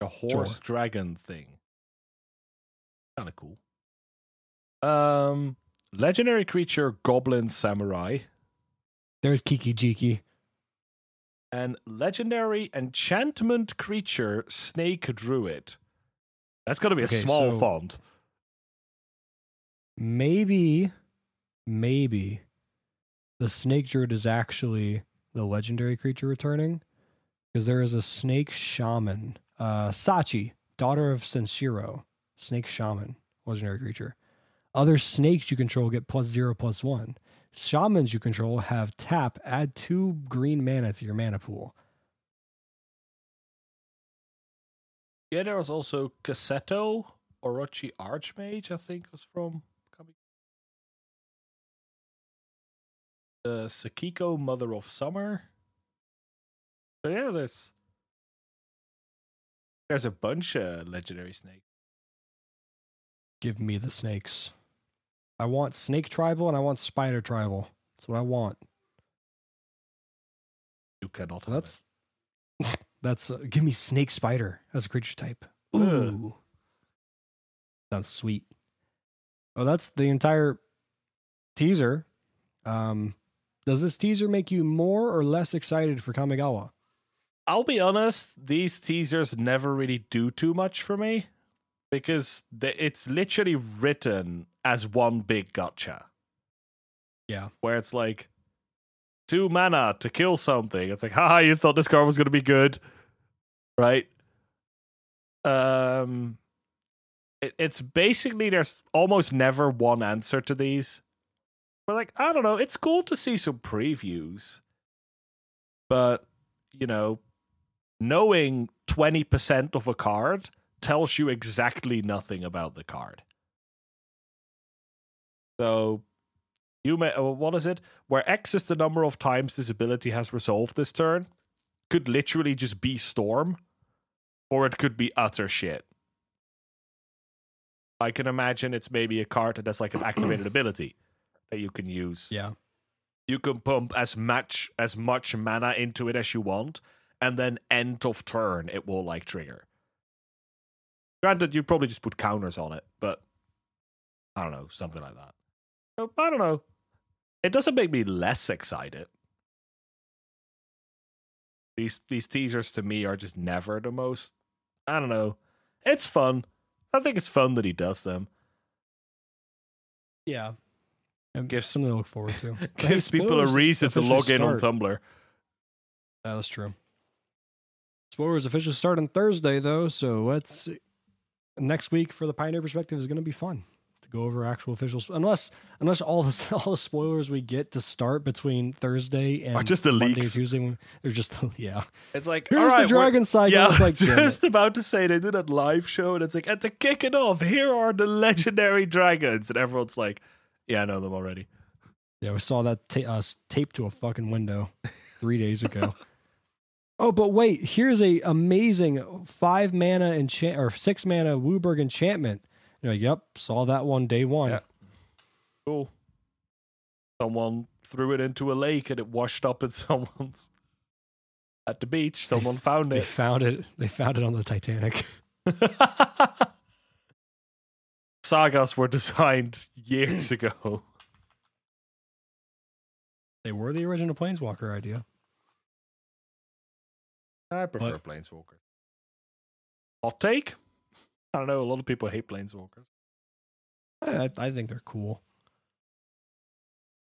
A horse Sure. dragon thing. Kind of cool. Um, legendary creature Goblin Samurai There's Kiki Jiki. and legendary enchantment creature Snake Druid. That's got to be a Okay, small so- font. Maybe, maybe the Snake Druid is actually the legendary creature returning because there is a Snake Shaman, uh, Sachi, daughter of Seshiro, Snake Shaman, legendary creature. Other snakes you control get plus zero, plus one. Shamans you control have tap, add two green mana to your mana pool. Yeah, there was also Cassetto Orochi Archmage, I think was from Uh, Sakiko Mother of Summer. So yeah, there's there's a bunch of legendary snakes. Give me the snakes. I want snake tribal and I want spider tribal. That's what I want. You cannot. So have that's that's uh, give me snake spider as a creature type. Ooh, sounds sweet. Oh, that's the entire teaser. Um, does this teaser make you more or less excited for Kamigawa? I'll be honest, these teasers never really do too much for me because the, it's literally written as one big gotcha. Yeah. Where it's like, two mana to kill something. It's like, haha, you thought this card was going to be good, right? Um, it, it's basically there's almost never one answer to these. But like, I don't know, it's cool to see some previews, but you know, knowing twenty percent of a card tells you exactly nothing about the card. So you may uh, what is it? Where X is the number of times this ability has resolved this turn, could literally just be Storm, or it could be utter shit. I can imagine it's maybe a card that has like an activated ability that you can use. Yeah. You can pump as much as much mana into it as you want, and then end of turn it will like trigger. Granted, you probably just put counters on it, but I don't know, something like that. So, I don't know. It doesn't make me less excited. These these teasers to me are just never the most. I don't know. It's fun. I think it's fun that he does them. Yeah. And Gives- something to look forward to. Gives people a reason to log in on. Tumblr. Yeah, that's true. Spoilers officially start on Thursday, though, so let's next week for the Pioneer perspective is going to be fun to go over actual officials. Unless unless all the all the spoilers we get to start between Thursday and Are just the Monday, leaks. Tuesday, they're just yeah. It's like Here's all right, the Dragon Cycle. Yeah, I like just about to say they do that live show, and it's like, and to kick it off, here are the legendary dragons, and everyone's like, "Yeah, I know them already." Yeah, we saw that ta- uh, taped to a fucking window three days ago. oh, but wait, here's a amazing five mana enchant or six mana Wooburg enchantment. You're like, yep, saw that one day one. Yeah. Cool. Someone threw it into a lake, and it washed up at someone's at the beach. Someone found it. They found it. They found it on the Titanic. Sagas were designed years ago. They were the original Planeswalker idea. I prefer What? planeswalkers. Hot take? I don't know. A lot of people hate planeswalkers. I, I- I think they're cool.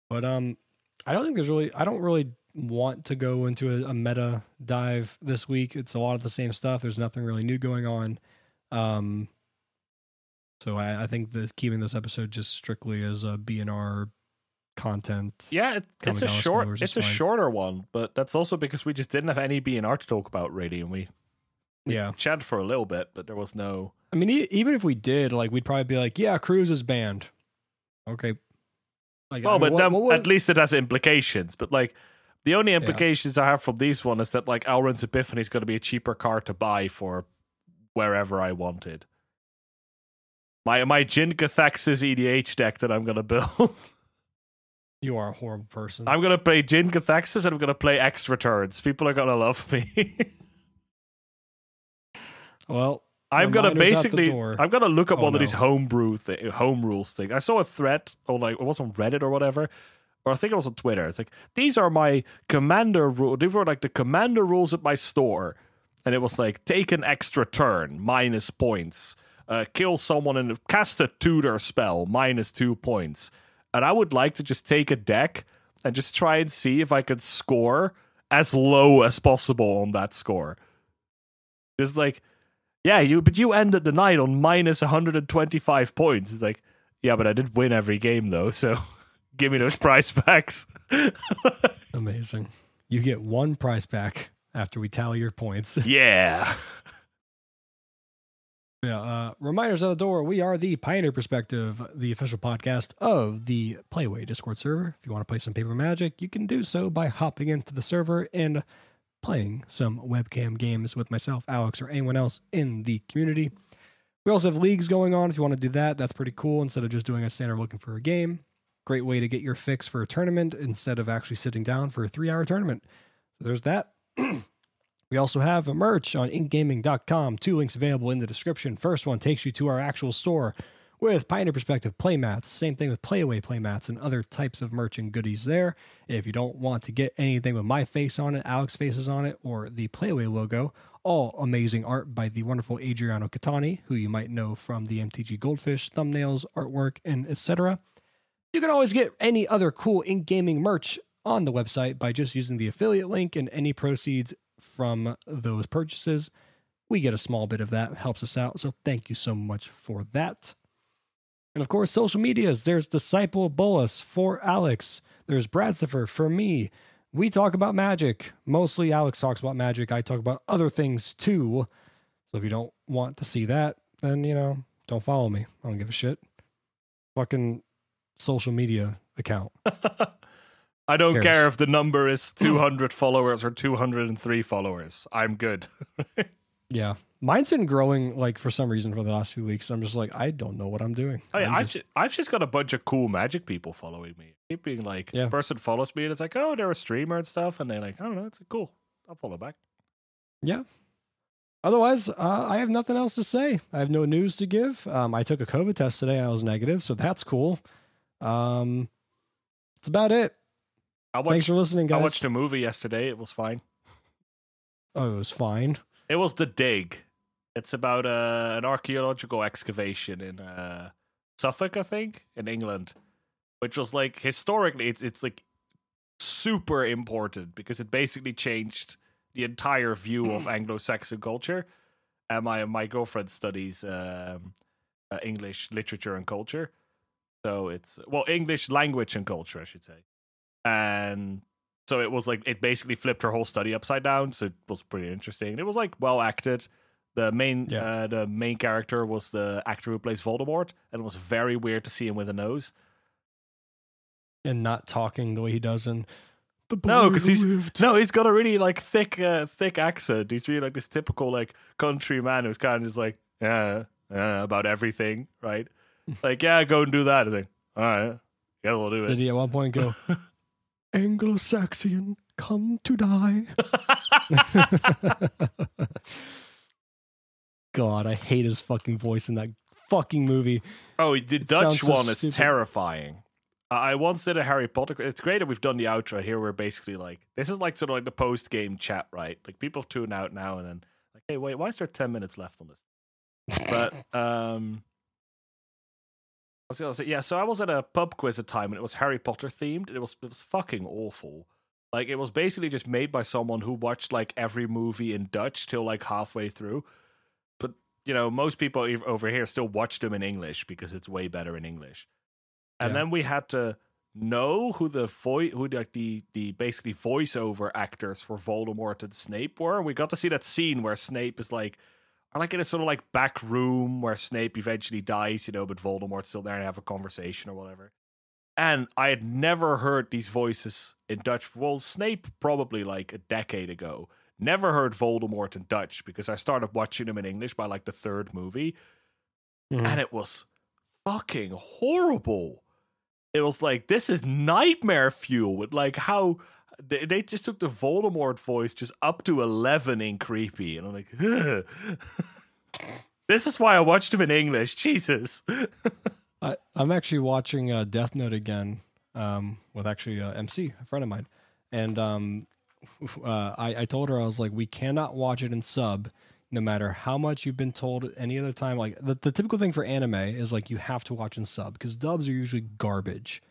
But um, I don't think there's really. I don't really want to go into a, a meta dive this week. It's a lot of the same stuff. There's nothing really new going on. Um, so I, I think that keeping this episode just strictly as a BNR content. Yeah, it, it's a short. It's a fine. shorter one, but that's also because we just didn't have any BNR to talk about really, and we Yeah. chatted for a little bit, but there was no. I mean, e- even if we did, like, we'd probably be like, "Yeah, Cruz is banned." Okay. Like, I Well, mean, but what- then what would- at least it has implications. But like, the only implications I have from these one is that like Alrund's Epiphany is going to be a cheaper car to buy for wherever I wanted. My my Jin-Gitaxias EDH deck that I'm going to build. you are a horrible person. I'm going to play Jin-Gitaxias and I'm to play extra turns. People are going to love me. well, I'm gonna Reminders out the basically. I'm gonna look up Oh, one of these homebrew thi- home rules thing. I saw a thread on like it was on Reddit or whatever, or I think it was on Twitter. It's like these are my commander rule. These were like the commander rules at my store, and it was like take an extra turn minus points, uh, kill someone and cast a tutor spell minus two points. And I would like to just take a deck and just try and see if I could score as low as possible on that score. It's like yeah, you but you ended the night on minus 125 points. It's like, yeah, but I did win every game though, so give me those prize packs. amazing. You get one prize back after we tally your points. yeah. Yeah. Uh, reminders at the door. We are the Pioneer Perspective, the official podcast of the Playaway Discord server. If you want to play some Paper Magic, you can do so by hopping into the server and playing some webcam games with myself, Alex, or anyone else in the community. We also have leagues going on. If you want to do that, that's pretty cool. Instead of just doing a standard looking for a game, great way to get your fix for a tournament instead of actually sitting down for a three-hour tournament. So there's that. We also have a merch on inkedgaming.com. Two links available in the description. First one takes you to our actual store with Pioneer Perspective playmats. Same thing with Playaway playmats and other types of merch and goodies there. If you don't want to get anything with my face on it, Alex faces on it, or the Playaway logo, all amazing art by the wonderful Adriano Catani, who you might know from the MTG Goldfish thumbnails, artwork, and etc. You can always get any other cool in gaming merch on the website by just using the affiliate link and any proceeds from those purchases. We get a small bit of that, helps us out. So thank you so much for that. And of course, social medias. There's Disciple Bolas for Alex. There's Bradsifer for me. We talk about magic. Mostly Alex talks about magic. I talk about other things too. So if you don't want to see that, then you know, don't follow me. I don't give a shit. Fucking social media account. I don't Cares. care if the number is 200 followers or 203 followers. I'm good. Yeah. Mine's been growing like for some reason for the last few weeks. I'm just like, I don't know what I'm doing. I, I'm I've, just- just, I've just got a bunch of cool magic people following me. Keep being like, Yeah. person follows me and it's like, oh, they're a streamer and stuff. And they're like, I don't know, it's cool. I'll follow back. Yeah. Otherwise, uh, I have nothing else to say. I have no news to give. Um, I took a COVID test today. I was negative, so that's cool. Um, that's about it. I Thanks watched, for listening, I watched a movie yesterday. It was fine. oh, it was fine. It was The Dig. It's about uh, an archaeological excavation in uh, Suffolk, I think, in England, which was like historically, it's it's like super important because it basically changed the entire view of Anglo-Saxon culture. And my my girlfriend studies um, uh, English literature and culture, so it's well English language and culture, I should say, and so it was like it basically flipped her whole study upside down. So it was pretty interesting. It was like well acted. The main Yeah. uh, the main character was the actor who plays Voldemort, and it was very weird to see him with a nose. And not talking the way he does in the boy No, 'cause who he's- lived. No, he's got a really like thick uh, thick accent. He's really like this typical like country man who's kind of just like yeah, yeah about everything, right? like yeah, go and do that. I think all right, yeah, we'll do it Did he at one point go, Anglo-Saxon, come to die? God, I hate his fucking voice in that fucking movie. Oh, the sounds Dutch so one is stupid. terrifying. I I once did a Harry Potter. It's great that we've done the outro here. We're basically like, this is like sort of like the post game chat, right? Like people tune out now and then, like, hey, wait, why is there ten minutes left on this? But um, I was gonna say, yeah. So I was at a pub quiz at the time, and it was Harry Potter themed. It was it was fucking awful. Like it was basically just made by someone who watched like every movie in Dutch till like halfway through. But you know, most people over here still watch them in English because it's way better in English. And Yeah. then we had to know who the voice, who like the the basically voiceover actors for Voldemort and Snape were. We got to see that scene where Snape is like, are like in a sort of like back room where Snape eventually dies, you know, but Voldemort's still there and have a conversation or whatever. And I had never heard these voices in Dutch. Well, Snape probably like a decade ago. Never heard Voldemort in Dutch because I started watching him in English by like the third movie Mhm. and it was fucking horrible. It was like this is nightmare fuel with like how they, they just took the Voldemort voice just up to eleven in creepy, and I'm like, this is why I watched him in English. Jesus, I, I'm actually watching uh, Death Note again um, with actually uh, MC, a friend of mine, and um, uh, I, I told her I was like, we cannot watch it in sub, no matter how much you've been told any other time. Like the, the typical thing for anime is like you have to watch in sub because dubs are usually garbage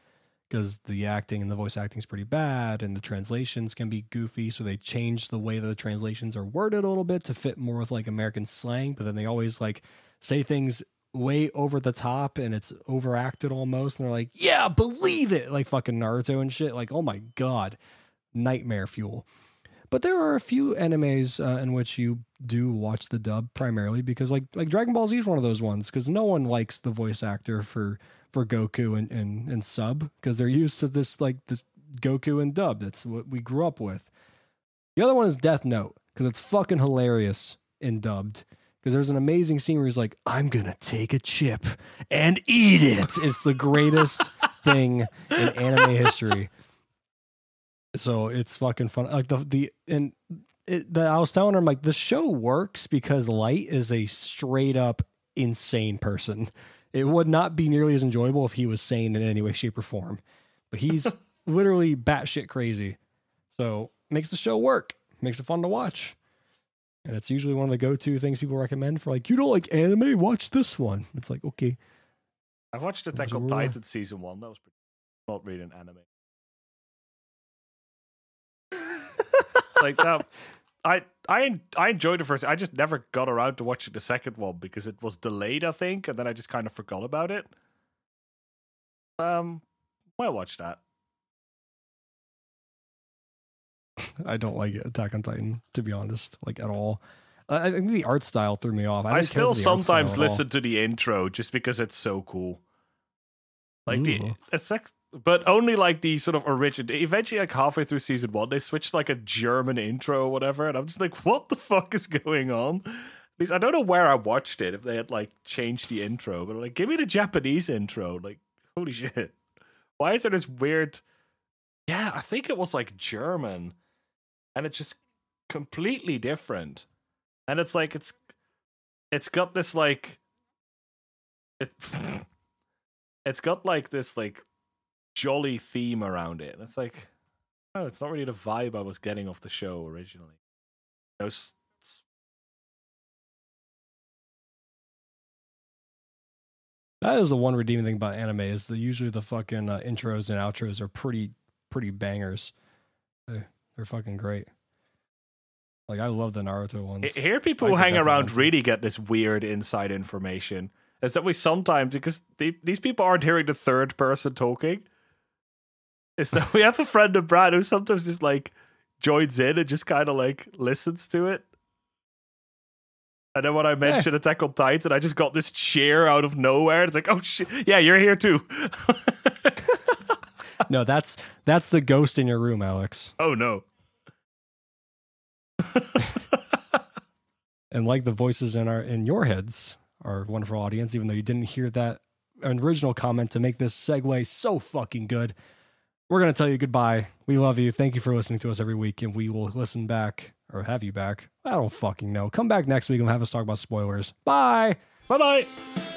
because the acting and the voice acting is pretty bad and the translations can be goofy so they change the way that the translations are worded a little bit to fit more with like american slang but then they always like say things way over the top and it's overacted almost and they're like yeah believe it! Like fucking naruto and shit like oh my god. Nightmare fuel but there are a few animes uh, in which you do watch the dub primarily because like like dragon ball z is one of those ones because no one likes the voice actor for for goku and and, and sub because they're used to this like this goku and dub that's what we grew up with the other one is death note because it's fucking hilarious in dubbed because there's an amazing scene where he's like, I'm gonna take a chip and eat it. It's the greatest thing in anime history. So it's fucking fun. Like the the and it, the, I was telling her, I'm like, the show works because Light is a straight up insane person. It would not be nearly as enjoyable if he was sane in any way, shape, or form. But he's literally batshit crazy. So makes the show work. Makes it fun to watch. And it's usually one of the go-to things people recommend for like, you don't like anime? Watch this one. It's like, okay. I've watched Attack on. Titan season one. That was pretty, not really an anime. Like that. I I I enjoyed the first. I just never got around to watching the second one because it was delayed, I think, and then I just kind of forgot about it. Um, might watch that. I don't like Attack on Titan, to be honest, like at all. I I think the art style threw me off. I, I, still for the art style sometimes listen to the intro just because it's so cool. Like the Ooh. it's like, but only like the sort of original. Eventually, like halfway through season one, they switched like a German intro or whatever, and I'm just like, what the fuck is going on? At least I don't know where I watched it if they had like changed the intro, but I'm like, give me the Japanese intro. Like, holy shit, why is there this weird? Yeah, I think it was like German, and it's just completely different, and it's like it's it's got this like it it's got like this like jolly theme around it and it's like oh it's not really the vibe i was getting off the show originally it was That is the one redeeming thing about anime is that usually the fucking uh, intros and outros are pretty pretty bangers. They, they're fucking great. Like I love the Naruto ones. Here, people who hang around really get this weird inside information is that we sometimes because they, these people aren't hearing the third person talking is that we have a friend of brad who sometimes just like joins in and just kind of like listens to it and then when I mentioned Attack on Titan, I just got this cheer out of nowhere. It's like, oh shit, yeah, you're here too. no, that's that's the ghost in your room, Alex. oh no. And like the voices in our in your heads, our wonderful audience, even though you didn't hear that original comment to make this segue so fucking good. We're gonna tell you goodbye. We love you. Thank you for listening to us every week, and we will listen back or have you back. I don't fucking know. Come back next week and have us talk about spoilers. Bye. Bye bye.